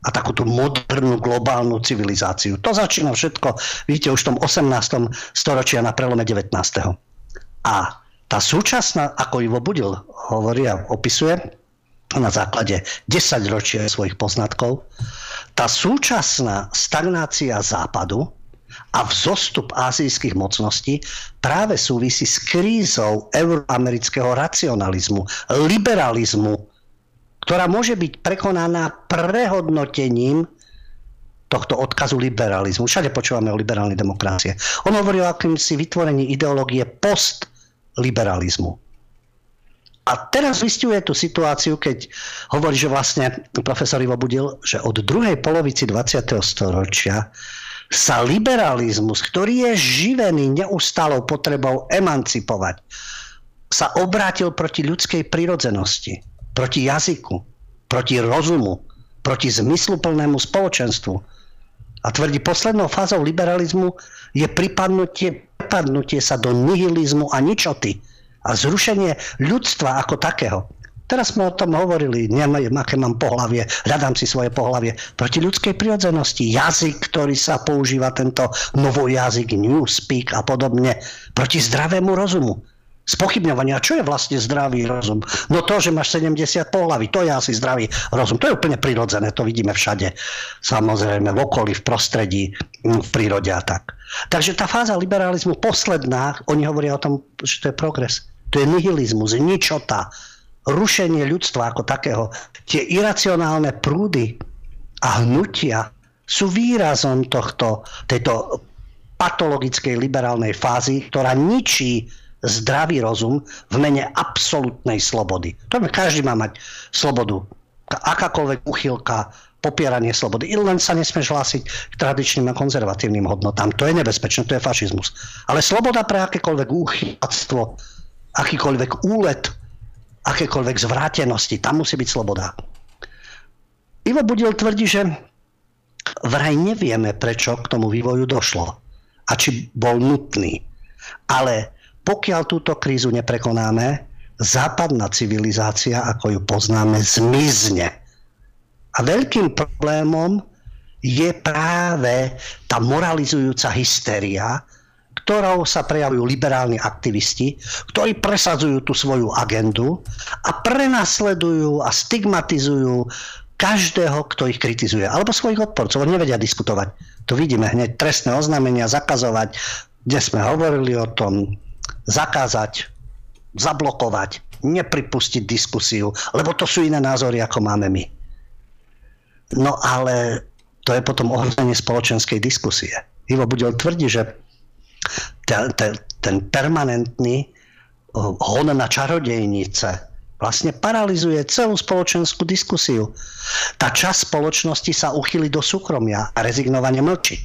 a takúto modernú globálnu civilizáciu. To začína všetko, vidíte, už v tom 18. storočia na prelome 19. A tá súčasná, ako Ivo Budil hovorí a opisuje, na základe 10 ročia svojich poznatkov, tá súčasná stagnácia západu a vzostup azijských mocností práve súvisí s krízou euroamerického racionalizmu, liberalizmu, ktorá môže byť prekonaná prehodnotením tohto odkazu liberalizmu. Všade počúvame o liberálnej demokracie. On hovorí o akýmsi vytvorení ideológie postliberalizmu. A teraz vystihuje tú situáciu, keď hovorí, že vlastne profesor Ivo Budil, že od druhej polovici 20. storočia sa liberalizmus, ktorý je živený neustálou potrebou emancipovať, sa obrátil proti ľudskej prirodzenosti, proti jazyku, proti rozumu, proti zmysluplnému spoločenstvu. A tvrdí, poslednou fázou liberalizmu je pripadnutie, pripadnutie sa do nihilizmu a ničoty a zrušenie ľudstva ako takého. Teraz sme o tom hovorili, neviem, aké mám pohlavie, hľadám si svoje pohlavie. Proti ľudskej prirodzenosti, jazyk, ktorý sa používa, tento novojazyk, newspeak a podobne, proti zdravému rozumu spochybňovania, čo je vlastne zdravý rozum. No to, že máš 70 pohlaví, to je asi zdravý rozum. To je úplne prirodzené, to vidíme všade. Samozrejme, v okolí, v prostredí, v prírode a tak. Takže tá fáza liberalizmu posledná, oni hovoria o tom, že to je progres. To je nihilizmus, ničota, rušenie ľudstva ako takého. Tie iracionálne prúdy a hnutia sú výrazom tohto, tejto patologickej liberálnej fázy, ktorá ničí zdravý rozum v mene absolútnej slobody. To každý má mať slobodu. Akákoľvek uchylka, popieranie slobody. I len sa nesmieš hlásiť k tradičným a konzervatívnym hodnotám. To je nebezpečné, to je fašizmus. Ale sloboda pre akékoľvek úchylstvo, akýkoľvek úlet, akékoľvek zvrátenosti, tam musí byť sloboda. Ivo Budil tvrdí, že vraj nevieme, prečo k tomu vývoju došlo a či bol nutný. Ale pokiaľ túto krízu neprekonáme, západná civilizácia, ako ju poznáme, zmizne. A veľkým problémom je práve tá moralizujúca hystéria, ktorou sa prejavujú liberálni aktivisti, ktorí presadzujú tú svoju agendu a prenasledujú a stigmatizujú každého, kto ich kritizuje. Alebo svojich odporcov. Oni nevedia diskutovať. To vidíme hneď trestné oznámenia, zakazovať, kde sme hovorili o tom, zakázať, zablokovať, nepripustiť diskusiu, lebo to sú iné názory, ako máme my. No ale to je potom ohrozenie spoločenskej diskusie. Ivo Budel tvrdí, že ten, ten, ten permanentný hon na čarodejnice vlastne paralizuje celú spoločenskú diskusiu. Tá časť spoločnosti sa uchyli do súkromia a rezignovane mlčí.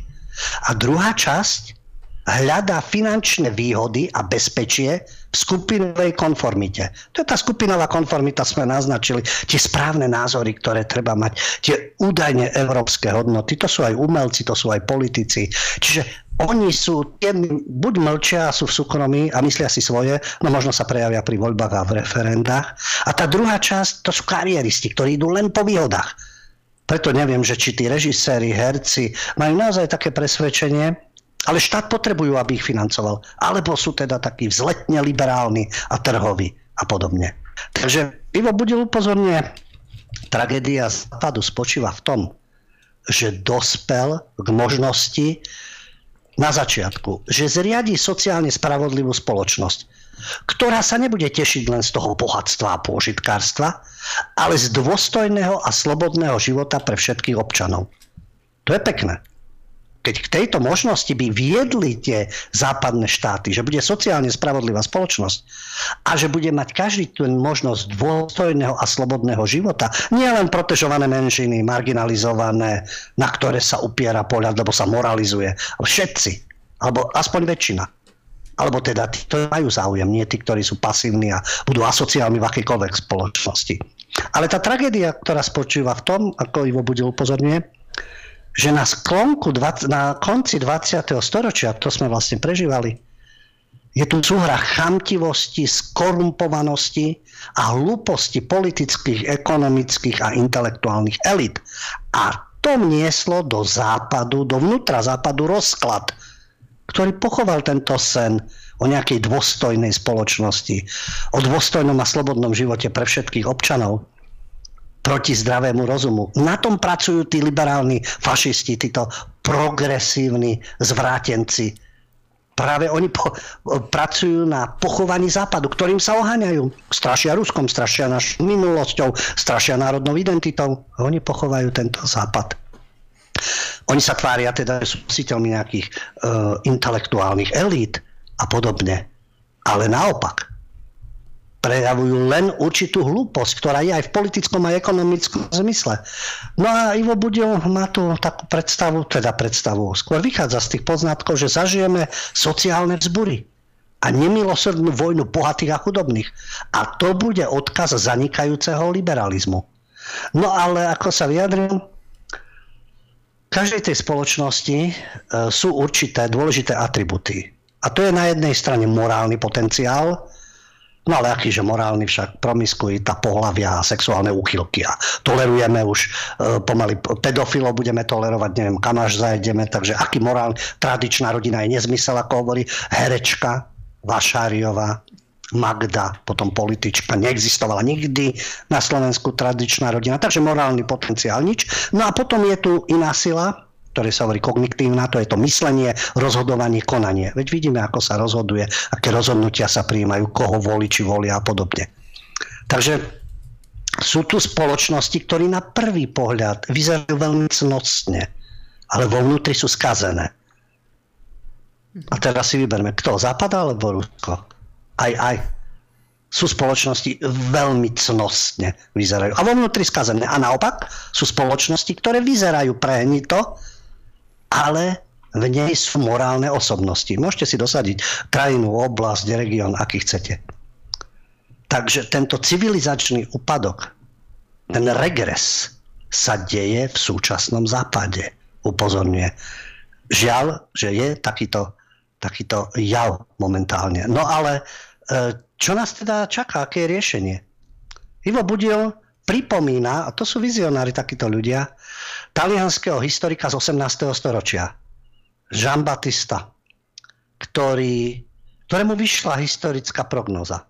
A druhá časť hľadá finančné výhody a bezpečie v skupinovej konformite. To je tá skupinová konformita, sme naznačili, tie správne názory, ktoré treba mať, tie údajne európske hodnoty, to sú aj umelci, to sú aj politici. Čiže oni sú, buď mlčia, sú v súkromí a myslia si svoje, no možno sa prejavia pri voľbách a v referendách. A tá druhá časť, to sú kariéristi, ktorí idú len po výhodách. Preto neviem, že či tí režiséri, herci majú naozaj také presvedčenie, ale štát potrebujú, aby ich financoval. Alebo sú teda takí vzletne liberálni a trhoví a podobne. Takže Ivo Budil upozorne, tragédia západu spočíva v tom, že dospel k možnosti na začiatku, že zriadi sociálne spravodlivú spoločnosť, ktorá sa nebude tešiť len z toho bohatstva a pôžitkárstva, ale z dôstojného a slobodného života pre všetkých občanov. To je pekné keď k tejto možnosti by viedli tie západné štáty, že bude sociálne spravodlivá spoločnosť a že bude mať každý ten možnosť dôstojného a slobodného života, nie len protežované menšiny, marginalizované, na ktoré sa upiera pohľad, lebo sa moralizuje, všetci, alebo aspoň väčšina. Alebo teda tí, ktorí majú záujem, nie tí, ktorí sú pasívni a budú asociálni v akýkoľvek spoločnosti. Ale tá tragédia, ktorá spočíva v tom, ako Ivo bude upozorňuje, že na sklonku, na konci 20. storočia, to sme vlastne prežívali, je tu súhra chamtivosti, skorumpovanosti a hlúposti politických, ekonomických a intelektuálnych elit. A to vnieslo do západu, do vnútra západu rozklad, ktorý pochoval tento sen o nejakej dôstojnej spoločnosti, o dôstojnom a slobodnom živote pre všetkých občanov proti zdravému rozumu. Na tom pracujú tí liberálni fašisti, títo progresívni zvrátenci. Práve oni po, pracujú na pochovaní západu, ktorým sa oháňajú. Strašia Ruskom, strašia našou minulosťou, strašia národnou identitou. Oni pochovajú tento západ. Oni sa tvária teda, že sú nositeľmi nejakých uh, intelektuálnych elít a podobne. Ale naopak, prejavujú len určitú hlúposť, ktorá je aj v politickom a ekonomickom zmysle. No a Ivo Budil má tu takú predstavu, teda predstavu, skôr vychádza z tých poznatkov, že zažijeme sociálne vzbury a nemilosrdnú vojnu bohatých a chudobných. A to bude odkaz zanikajúceho liberalizmu. No ale ako sa vyjadrím, v každej tej spoločnosti e, sú určité dôležité atributy. A to je na jednej strane morálny potenciál, No ale akýže morálny však promiskuita, pohľavia a sexuálne úchylky a tolerujeme už e, pomaly pedofilov budeme tolerovať, neviem kam až zajdeme, takže aký morálny, tradičná rodina je nezmysel, ako hovorí herečka Vašáriová, Magda, potom politička, neexistovala nikdy na Slovensku tradičná rodina, takže morálny potenciál nič. No a potom je tu iná sila, ktoré sa hovorí kognitívna, to je to myslenie, rozhodovanie, konanie. Veď vidíme, ako sa rozhoduje, aké rozhodnutia sa prijímajú, koho volí, či volia a podobne. Takže sú tu spoločnosti, ktorí na prvý pohľad vyzerajú veľmi cnostne, ale vo vnútri sú skazené. A teraz si vyberme, kto, Západ alebo Rusko? Aj, aj. Sú spoločnosti veľmi cnostne vyzerajú. A vo vnútri skazené. A naopak sú spoločnosti, ktoré vyzerajú prehnito, ale v nej sú morálne osobnosti. Môžete si dosadiť krajinu, oblasť, región, aký chcete. Takže tento civilizačný úpadok, ten regres sa deje v súčasnom západe. Upozorňuje. Žiaľ, že je takýto, takýto jav momentálne. No ale e, čo nás teda čaká? Aké je riešenie? Ivo Budil pripomína, a to sú vizionári takíto ľudia, talianského historika z 18. storočia, Jean Battista, ktorý, ktorému vyšla historická prognoza.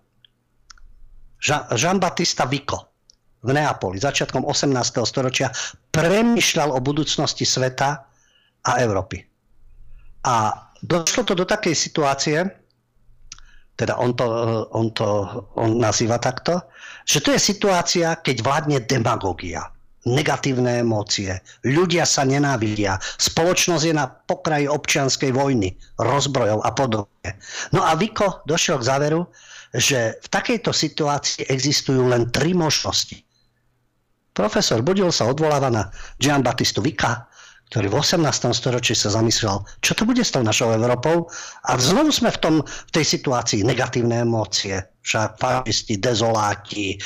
Jean, Battista Vico v Neapoli začiatkom 18. storočia premyšľal o budúcnosti sveta a Európy. A došlo to do takej situácie, teda on to, on to on nazýva takto, že to je situácia, keď vládne demagogia negatívne emócie. Ľudia sa nenávidia. Spoločnosť je na pokraji občianskej vojny, rozbrojov a podobne. No a Viko došiel k záveru, že v takejto situácii existujú len tri možnosti. Profesor Budil sa odvoláva na Gian Battistu Vika, ktorý v 18. storočí sa zamyslel, čo to bude s tou našou Európou. A znovu sme v, tom, v tej situácii negatívne emócie, však fašisti, dezoláti.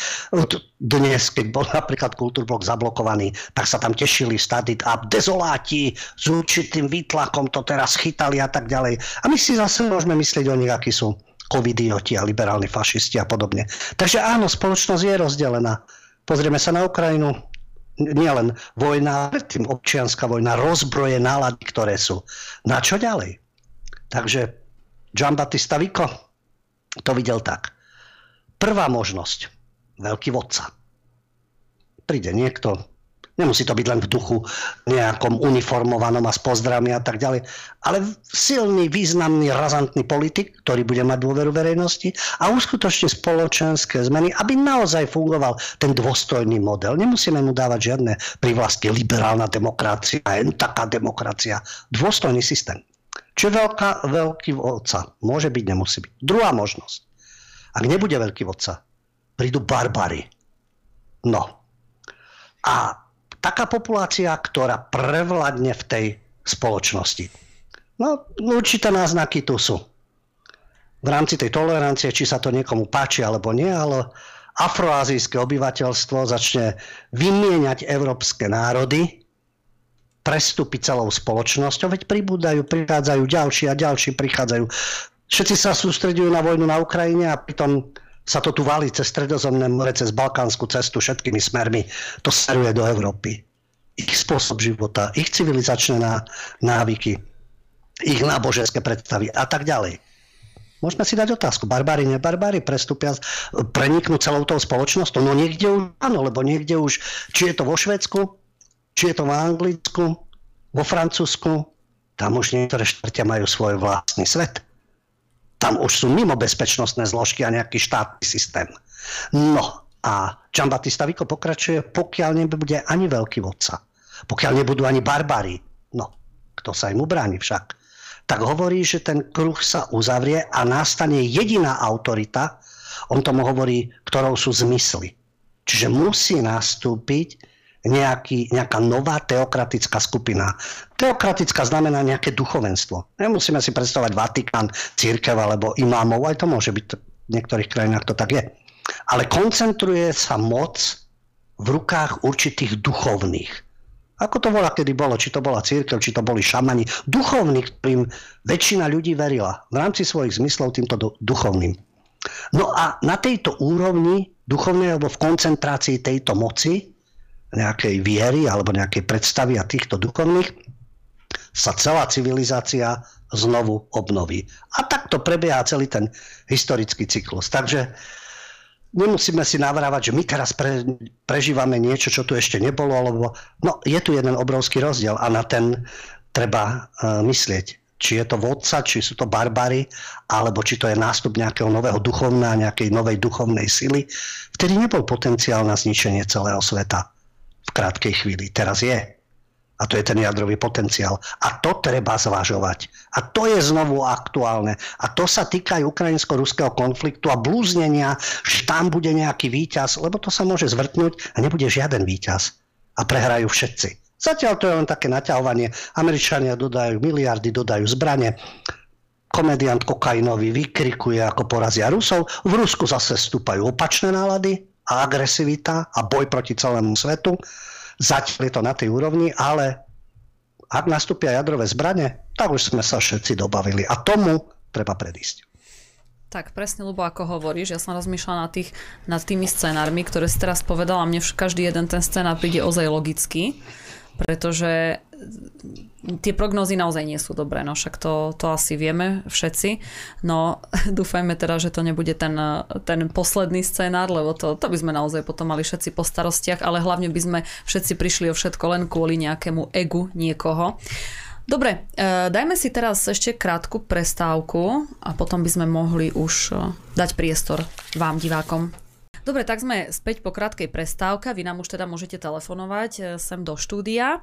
Dnes, keď bol napríklad kultúrblok zablokovaný, tak sa tam tešili stadiť a dezoláti s určitým výtlakom to teraz chytali a tak ďalej. A my si zase môžeme myslieť o nich, akí sú covidioti a liberálni fašisti a podobne. Takže áno, spoločnosť je rozdelená. Pozrieme sa na Ukrajinu, nielen vojna, ale tým občianská vojna, rozbroje nálady, ktoré sú. Na čo ďalej? Takže Gian Battista Vico to videl tak. Prvá možnosť. Veľký vodca. Príde niekto, Nemusí to byť len v duchu nejakom uniformovanom a s pozdravmi a tak ďalej, ale silný, významný, razantný politik, ktorý bude mať dôveru verejnosti a uskutočne spoločenské zmeny, aby naozaj fungoval ten dôstojný model. Nemusíme mu dávať žiadne privlastky, liberálna demokracia, jen taká demokracia. Dôstojný systém. Čiže veľká, veľký vodca. Môže byť, nemusí byť. Druhá možnosť. Ak nebude veľký vodca, prídu barbary. No. A taká populácia, ktorá prevladne v tej spoločnosti. No, určité náznaky tu sú. V rámci tej tolerancie, či sa to niekomu páči alebo nie, ale afroazijské obyvateľstvo začne vymieňať európske národy, prestúpiť celou spoločnosťou, veď pribúdajú, prichádzajú ďalší a ďalší prichádzajú. Všetci sa sústredujú na vojnu na Ukrajine a pritom sa to tu valí cez stredozemné more, cez balkánsku cestu všetkými smermi. To smeruje do Európy. Ich spôsob života, ich civilizačné návyky, ich náboženské predstavy a tak ďalej. Môžeme si dať otázku. Barbári, nebarbári prestúpia, preniknú celou tou spoločnosťou? No niekde už áno, lebo niekde už, či je to vo Švedsku, či je to v Anglicku, vo Francúzsku, tam už niektoré štvrtia majú svoj vlastný svet. Tam už sú mimo bezpečnostné zložky a nejaký štátny systém. No a Giambattista Vico pokračuje, pokiaľ nebude ani veľký vodca, pokiaľ nebudú ani barbári No, kto sa im ubráni však? Tak hovorí, že ten kruh sa uzavrie a nastane jediná autorita, on tomu hovorí, ktorou sú zmysly. Čiže musí nastúpiť nejaký, nejaká nová teokratická skupina. Teokratická znamená nejaké duchovenstvo. Nemusíme si predstavovať Vatikán, církev alebo imámov, aj to môže byť v niektorých krajinách to tak je. Ale koncentruje sa moc v rukách určitých duchovných. Ako to bola, kedy bolo, či to bola církev, či to boli šamani, duchovní, ktorým väčšina ľudí verila v rámci svojich zmyslov týmto duchovným. No a na tejto úrovni duchovnej alebo v koncentrácii tejto moci, nejakej viery alebo nejakej predstavy a týchto duchovných, sa celá civilizácia znovu obnoví. A takto prebieha celý ten historický cyklus. Takže nemusíme si navrávať, že my teraz pre, prežívame niečo, čo tu ešte nebolo, lebo no, je tu jeden obrovský rozdiel a na ten treba uh, myslieť. Či je to vodca, či sú to barbary, alebo či to je nástup nejakého nového duchovná, nejakej novej duchovnej sily. Vtedy nebol potenciál na zničenie celého sveta krátkej chvíli. Teraz je. A to je ten jadrový potenciál. A to treba zvažovať. A to je znovu aktuálne. A to sa týka aj ukrajinsko-ruského konfliktu a blúznenia, že tam bude nejaký víťaz, lebo to sa môže zvrtnúť a nebude žiaden víťaz. A prehrajú všetci. Zatiaľ to je len také naťahovanie. Američania dodajú miliardy, dodajú zbranie. Komediant kokainový vykrikuje, ako porazia Rusov. V Rusku zase stúpajú opačné nálady a agresivita a boj proti celému svetu. Zatiaľ je to na tej úrovni, ale ak nastúpia jadrové zbranie, tak už sme sa všetci dobavili. A tomu treba predísť. Tak presne, lebo ako hovoríš, ja som rozmýšľala nad, tých, nad tými scenármi, ktoré si teraz povedala, mne každý jeden ten scenár príde ozaj logický pretože tie prognózy naozaj nie sú dobré, no však to, to asi vieme všetci, no dúfajme teda, že to nebude ten, ten posledný scénár, lebo to, to by sme naozaj potom mali všetci po starostiach, ale hlavne by sme všetci prišli o všetko len kvôli nejakému egu niekoho. Dobre, e, dajme si teraz ešte krátku prestávku a potom by sme mohli už e, dať priestor vám, divákom. Dobre, tak sme späť po krátkej prestávke. Vy nám už teda môžete telefonovať e, sem do štúdia.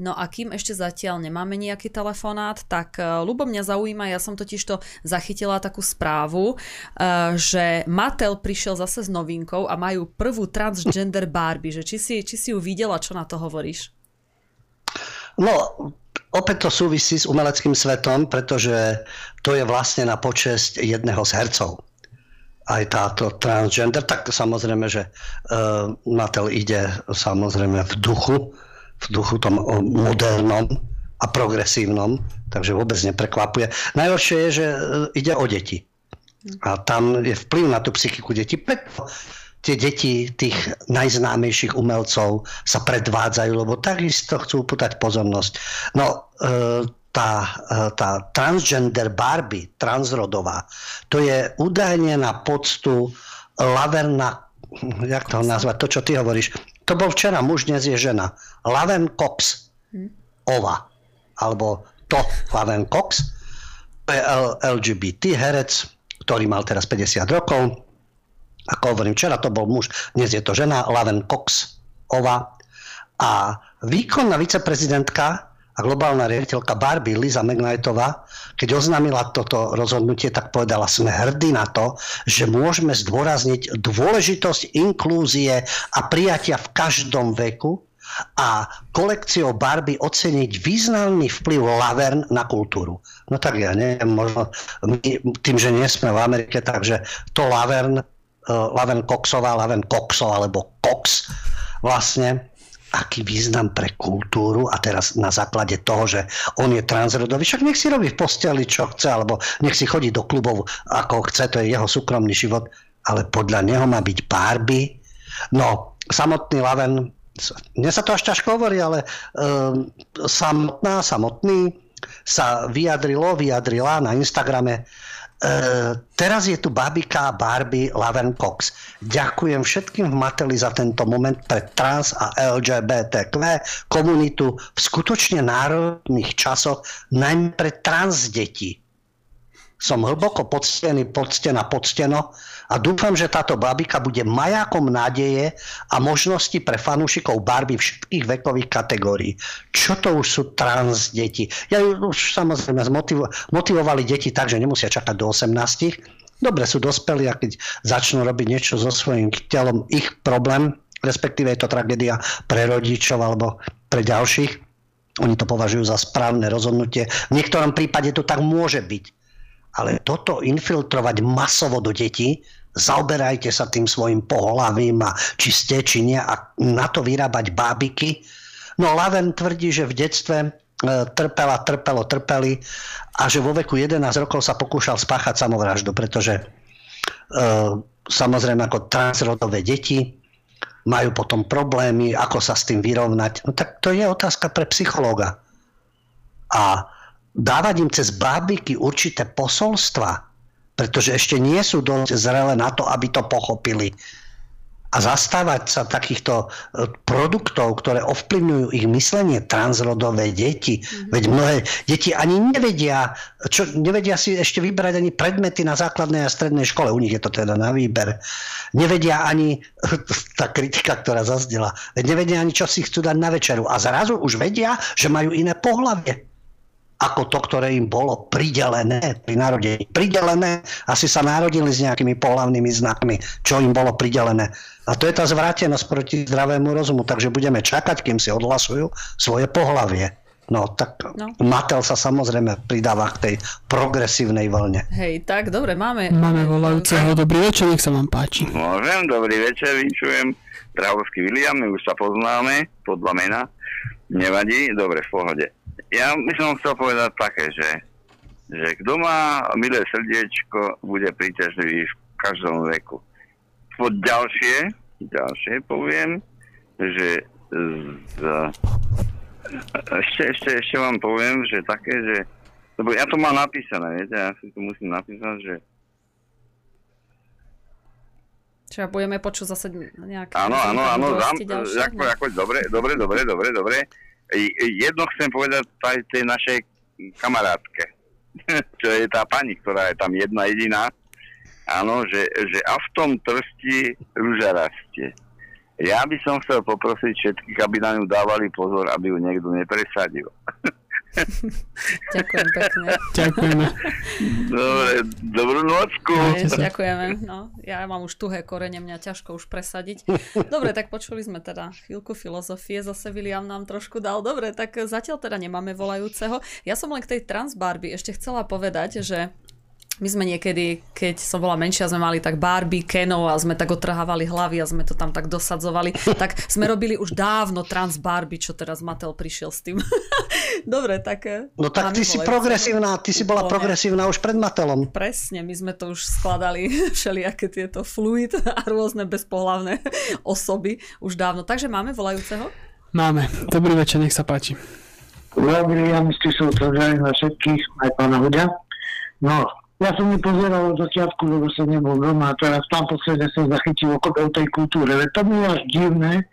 No a kým ešte zatiaľ nemáme nejaký telefonát, tak e, ľubo mňa zaujíma, ja som totiž to zachytila takú správu, e, že Mattel prišiel zase s novinkou a majú prvú transgender Barbie. Že či, si, či si ju videla, čo na to hovoríš? No, opäť to súvisí s umeleckým svetom, pretože to je vlastne na počesť jedného z hercov aj táto transgender, tak samozrejme, že uh, Mattel ide samozrejme v duchu, v duchu tom modernom a progresívnom, takže vôbec neprekvapuje. Najhoršie je, že uh, ide o deti. A tam je vplyv na tú psychiku detí. Preto tie deti tých najznámejších umelcov sa predvádzajú, lebo takisto chcú upútať pozornosť. No, uh, tá, eh, tá transgender Barbie, transrodová, to je údajne na poctu Laverna, jak to nazvať, to, čo ty hovoríš. To bol včera muž, dnes je žena. Laven Cox, hm. Ova, alebo to Laven Cox, LGBT herec, ktorý mal teraz 50 rokov. Ako hovorím, včera to bol muž, dnes je to žena, Laven Cox, Ova. A výkonná viceprezidentka a globálna riaditeľka Barbie Liza McKnightová, keď oznámila toto rozhodnutie, tak povedala, sme hrdí na to, že môžeme zdôrazniť dôležitosť inklúzie a prijatia v každom veku a kolekciou Barbie oceniť významný vplyv Lavern na kultúru. No tak ja neviem, možno my, tým, že nie sme v Amerike, takže to Lavern, uh, Lavern Coxová, Lavern Coxo alebo Cox vlastne aký význam pre kultúru a teraz na základe toho, že on je transrodový, však nech si robí v posteli, čo chce, alebo nech si chodí do klubov, ako chce, to je jeho súkromný život, ale podľa neho má byť Barbie. No, samotný Laven, mne sa to až ťažko hovorí, ale um, samotná, samotný sa vyjadrilo, vyjadrila na Instagrame, teraz je tu babika Barbie Laven Cox. Ďakujem všetkým v Mateli za tento moment pre trans a LGBTQ komunitu v skutočne národných časoch, najmä pre trans deti. Som hlboko poctený, poctená, pocteno a dúfam, že táto babika bude majákom nádeje a možnosti pre fanúšikov Barbie všetkých vekových kategórií. Čo to už sú trans deti? Ja už samozrejme zmotivo- motivovali deti tak, že nemusia čakať do 18. Dobre, sú dospelí a keď začnú robiť niečo so svojím telom, ich problém, respektíve je to tragédia pre rodičov alebo pre ďalších. Oni to považujú za správne rozhodnutie. V niektorom prípade to tak môže byť. Ale toto infiltrovať masovo do detí, zaoberajte sa tým svojim pohlavím a či ste, či nie a na to vyrábať bábiky. No Laven tvrdí, že v detstve e, trpela, trpelo, trpeli a že vo veku 11 rokov sa pokúšal spáchať samovraždu, pretože e, samozrejme ako transrodové deti majú potom problémy, ako sa s tým vyrovnať. No tak to je otázka pre psychológa. A dávať im cez bábiky určité posolstva, pretože ešte nie sú dosť zrelé na to, aby to pochopili a zastávať sa takýchto e, produktov, ktoré ovplyvňujú ich myslenie, transrodové deti. Mm-hmm. Veď mnohé deti ani nevedia, čo, nevedia si ešte vybrať ani predmety na základnej a strednej škole. U nich je to teda na výber. Nevedia ani, tá kritika, ktorá zazdela, nevedia ani, čo si chcú dať na večeru. A zrazu už vedia, že majú iné pohlavie ako to, ktoré im bolo pridelené pri narodení. Pridelené, asi sa narodili s nejakými pohľavnými znakmi, čo im bolo pridelené. A to je tá zvrátenosť proti zdravému rozumu, takže budeme čakať, kým si odhlasujú svoje pohlavie. No tak no. Matel sa samozrejme pridáva k tej progresívnej vlne. Hej, tak dobre, máme... Máme volajúceho. Dobrý večer, nech sa vám páči. Môžem, dobrý večer, vyčujem. Dravovský William, my už sa poznáme, podľa mena. Nevadí, dobre, v pohode ja by som chcel povedať také, že, že kto má milé srdiečko, bude príťažlivý v každom veku. Po ďalšie, ďalšie poviem, že z, ešte, ešte, ešte vám poviem, že také, že lebo ja to mám napísané, viete, ja si to musím napísať, že Čiže budeme počuť zase nejaké... Áno, áno, áno, ako, ako, dobre, dobre, dobre, dobre, dobre jedno chcem povedať aj tej našej kamarátke, čo je tá pani, ktorá je tam jedna jediná, áno, že, že a v tom trsti rúža rastie. Ja by som chcel poprosiť všetkých, aby na ňu dávali pozor, aby ju niekto nepresadil. Ďakujem pekne. Ďakujeme. Dobre, dobrú nocku. Ďakujeme. No, ja mám už tuhé korene, mňa ťažko už presadiť. Dobre, tak počuli sme teda chvíľku filozofie, zase William nám trošku dal. Dobre, tak zatiaľ teda nemáme volajúceho. Ja som len k tej transbarby ešte chcela povedať, že my sme niekedy, keď som bola menšia, sme mali tak Barbie, Kenov a sme tak otrhávali hlavy a sme to tam tak dosadzovali. tak sme robili už dávno trans Barbie, čo teraz Mattel prišiel s tým. Dobre, tak... Eh, no tak ty si progresívna, ty si bola progresívna už pred Mattelom. Presne, my sme to už skladali všelijaké tieto fluid a rôzne bezpohlavné osoby už dávno. Takže máme volajúceho? Máme. Dobrý večer, nech sa páči. Dobrý, ja myslím, že som na všetkých, aj pána Hudia. No, ja som nepozeral od začiatku, lebo som nebol doma a teraz tam posledne som zachytil okolo tej kultúre. Veď to bolo až divné.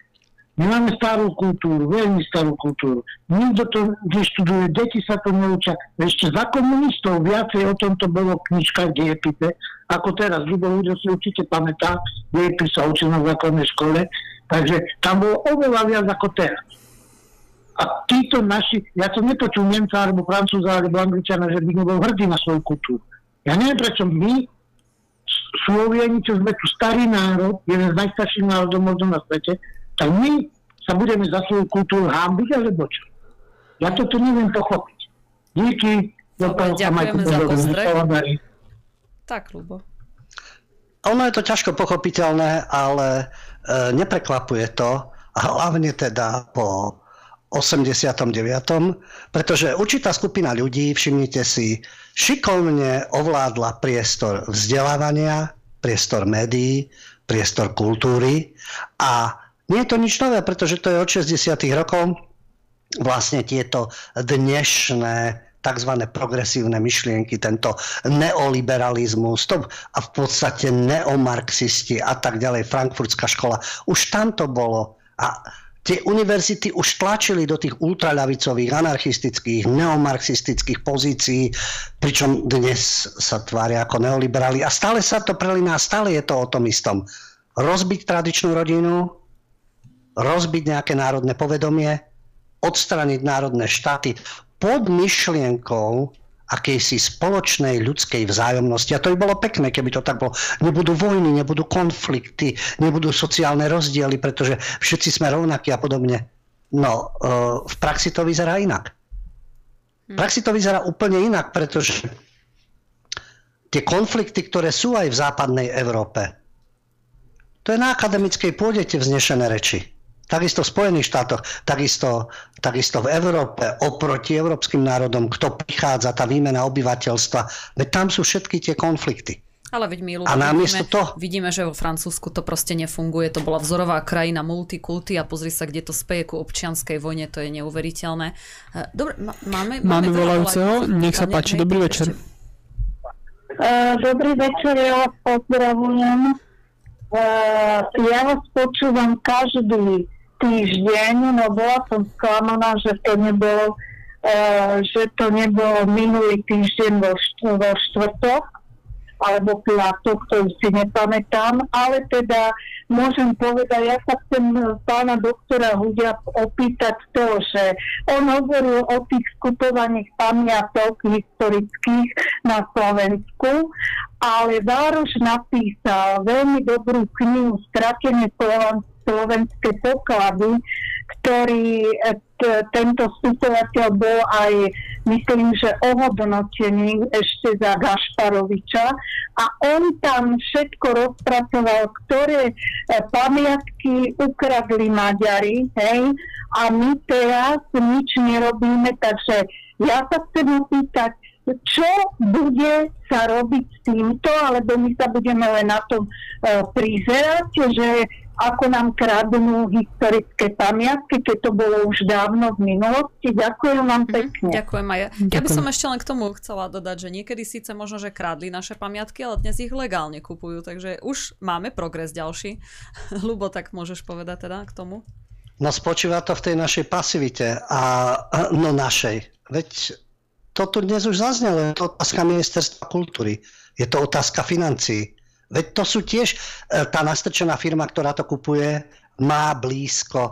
My máme starú kultúru, veľmi starú kultúru. Nikto to neštuduje, deti sa to neučia. Ešte za komunistov viacej o tomto bolo v knižkách diepite, ako teraz. Ľubo ľudia si určite pamätá, diepis sa učil na základnej škole, takže tam bolo oveľa viac ako teraz. A títo naši, ja som nepočul Nemca alebo Francúza alebo Angličana, že by nebol hrdý na svoju kultúru. Ja neviem, prečo my, Slovieni, čo sme tu starý národ, jeden z najstarších národov možno na svete, tak my sa budeme za svoju kultúru hámbiť, alebo čo? Ja toto neviem pochopiť. Díky. Dobre, ďakujeme za postreh. Tak, Lubo. Ono je to ťažko pochopiteľné, ale e, neprekvapuje to, a hlavne teda po 89. pretože určitá skupina ľudí, všimnite si, šikovne ovládla priestor vzdelávania, priestor médií, priestor kultúry a nie je to nič nové, pretože to je od 60. rokov vlastne tieto dnešné tzv. progresívne myšlienky, tento neoliberalizmus to, a v podstate neomarxisti a tak ďalej, frankfurtská škola. Už tam to bolo. A tie univerzity už tlačili do tých ultraľavicových, anarchistických, neomarxistických pozícií, pričom dnes sa tvária ako neoliberáli. A stále sa to prelíná, stále je to o tom istom. Rozbiť tradičnú rodinu, rozbiť nejaké národné povedomie, odstraniť národné štáty pod myšlienkou akejsi spoločnej ľudskej vzájomnosti. A to by bolo pekné, keby to tak bolo. Nebudú vojny, nebudú konflikty, nebudú sociálne rozdiely, pretože všetci sme rovnakí a podobne. No, e, v praxi to vyzerá inak. V praxi to vyzerá úplne inak, pretože tie konflikty, ktoré sú aj v západnej Európe, to je na akademickej pôde tie vznešené reči. Takisto v Spojených štátoch, takisto, takisto v Európe, oproti európskym národom, kto prichádza, tá výmena obyvateľstva, veď tam sú všetky tie konflikty. Ale veď my a namiesto vidíme, to... vidíme, že vo Francúzsku to proste nefunguje. To bola vzorová krajina multikulty a pozri sa, kde to speje ku občianskej vojne, to je neuveriteľné. E, dobre, máme... Máme, máme volajúceho, nech sa páči, dobrý večer. Uh, dobrý večer, ja vás pozdravujem. Uh, ja vás počúvam každý týždeň, no bola som sklamaná, že to nebolo, uh, že to nebolo minulý týždeň vo, št- vo štvrtok alebo piatok, to už si nepamätám, ale teda môžem povedať, ja sa chcem pána doktora Hudia opýtať to, že on hovoril o tých skupovaných pamiatok historických na Slovensku, ale Vároš napísal veľmi dobrú knihu Stratené Slovensko slovenské poklady, ktorý e, tento spisovateľ bol aj, myslím, že ohodnotený ešte za Gašparoviča. A on tam všetko rozpracoval, ktoré e, pamiatky ukradli Maďari, hej, a my teraz nič nerobíme, takže ja sa chcem opýtať, čo bude sa robiť s týmto, alebo my sa budeme len na tom e, prizerať, že ako nám kradnú historické pamiatky, keď to bolo už dávno v minulosti. Ďakujem vám mhm, pekne. Mm, ďakujem aj ja. Ja by som ešte len k tomu chcela dodať, že niekedy síce možno, že kradli naše pamiatky, ale dnes ich legálne kupujú, takže už máme progres ďalší. Lubo, tak môžeš povedať teda k tomu? No spočíva to v tej našej pasivite a no našej. Veď to tu dnes už zaznelo, je to otázka ministerstva kultúry, je to otázka financií Veď to sú tiež, e, tá nastrčená firma, ktorá to kupuje, má blízko e,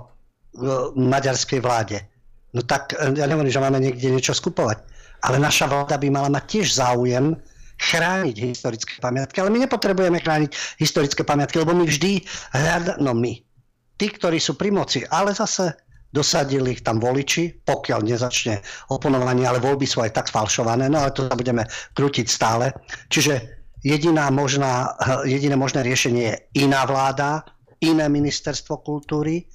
maďarskej vláde. No tak e, ja nehovorím, že máme niekde niečo skupovať. Ale naša vláda by mala mať tiež záujem chrániť historické pamiatky. Ale my nepotrebujeme chrániť historické pamiatky, lebo my vždy hľadáme, no my, tí, ktorí sú pri moci, ale zase dosadili ich tam voliči, pokiaľ nezačne oponovanie, ale voľby sú aj tak falšované, no ale to sa budeme krútiť stále. Čiže jediná možná, jediné možné riešenie je iná vláda, iné ministerstvo kultúry,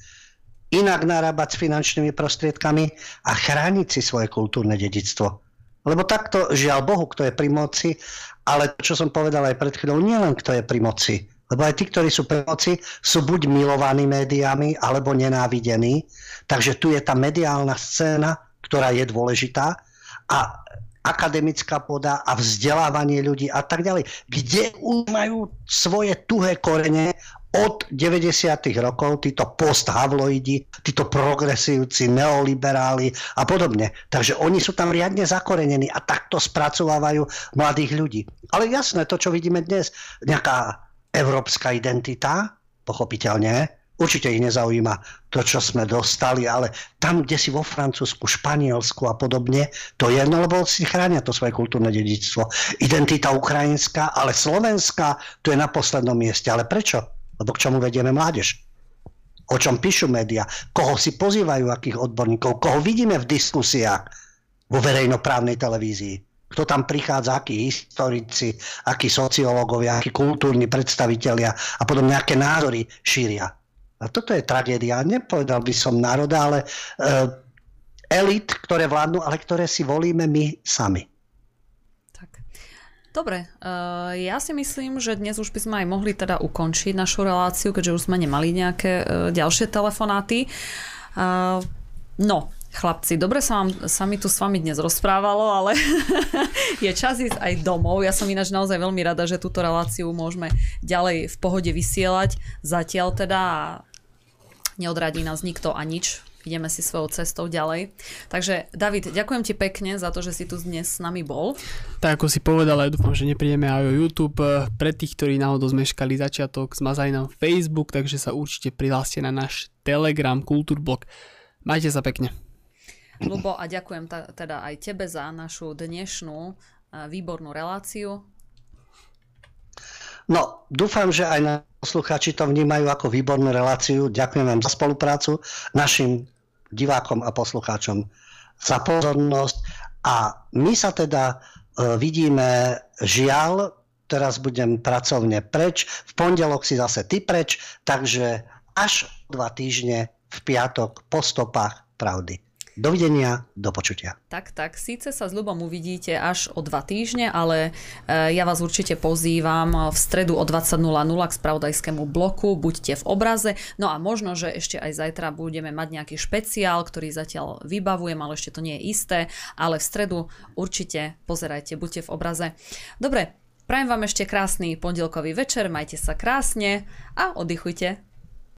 inak narábať s finančnými prostriedkami a chrániť si svoje kultúrne dedictvo. Lebo takto, žiaľ Bohu, kto je pri moci, ale čo som povedal aj pred chvíľou, nielen kto je pri moci, lebo aj tí, ktorí sú pri moci, sú buď milovaní médiami, alebo nenávidení. Takže tu je tá mediálna scéna, ktorá je dôležitá a akademická poda a vzdelávanie ľudí a tak ďalej, kde už majú svoje tuhé korene od 90. rokov, títo post-havloidi, títo progresívci, neoliberáli a podobne. Takže oni sú tam riadne zakorenení a takto spracovávajú mladých ľudí. Ale jasné, to, čo vidíme dnes, nejaká európska identita, pochopiteľne, Určite ich nezaujíma to, čo sme dostali, ale tam, kde si vo Francúzsku, Španielsku a podobne, to je jedno, lebo si chránia to svoje kultúrne dedičstvo. Identita ukrajinská, ale slovenská, to je na poslednom mieste. Ale prečo? Lebo k čomu vedieme mládež? O čom píšu médiá? Koho si pozývajú, akých odborníkov? Koho vidíme v diskusiách vo verejnoprávnej televízii? Kto tam prichádza, akí historici, akí sociológovia, akí kultúrni predstavitelia a podobne, aké názory šíria. A toto je tragédia. Nepovedal by som národa, ale uh, elit, ktoré vládnu, ale ktoré si volíme my sami. Tak. Dobre, uh, ja si myslím, že dnes už by sme aj mohli teda ukončiť našu reláciu, keďže už sme nemali nejaké uh, ďalšie telefonáty. No, Chlapci, dobre sa, vám, sa mi tu s vami dnes rozprávalo, ale je čas ísť aj domov. Ja som ináč naozaj veľmi rada, že túto reláciu môžeme ďalej v pohode vysielať. Zatiaľ teda neodradí nás nikto a nič, ideme si svojou cestou ďalej. Takže David, ďakujem ti pekne za to, že si tu dnes s nami bol. Tak ako si povedal, ja dúfam, že neprídeme aj o YouTube. Pre tých, ktorí náhodou zmeškali začiatok, zmazali nám Facebook, takže sa určite prihláste na náš Telegram Kultúrblog. Majte sa pekne. Lubo, a ďakujem ta, teda aj tebe za našu dnešnú výbornú reláciu. No, dúfam, že aj na poslucháči to vnímajú ako výbornú reláciu. Ďakujem vám za spoluprácu, našim divákom a poslucháčom za pozornosť a my sa teda e, vidíme žiaľ, teraz budem pracovne preč, v pondelok si zase ty preč, takže až dva týždne v piatok po stopách pravdy. Dovidenia, do počutia. Tak, tak, síce sa s Ľubom uvidíte až o dva týždne, ale e, ja vás určite pozývam v stredu o 20.00 k spravodajskému bloku, buďte v obraze, no a možno, že ešte aj zajtra budeme mať nejaký špeciál, ktorý zatiaľ vybavujem, ale ešte to nie je isté, ale v stredu určite pozerajte, buďte v obraze. Dobre, prajem vám ešte krásny pondelkový večer, majte sa krásne a oddychujte.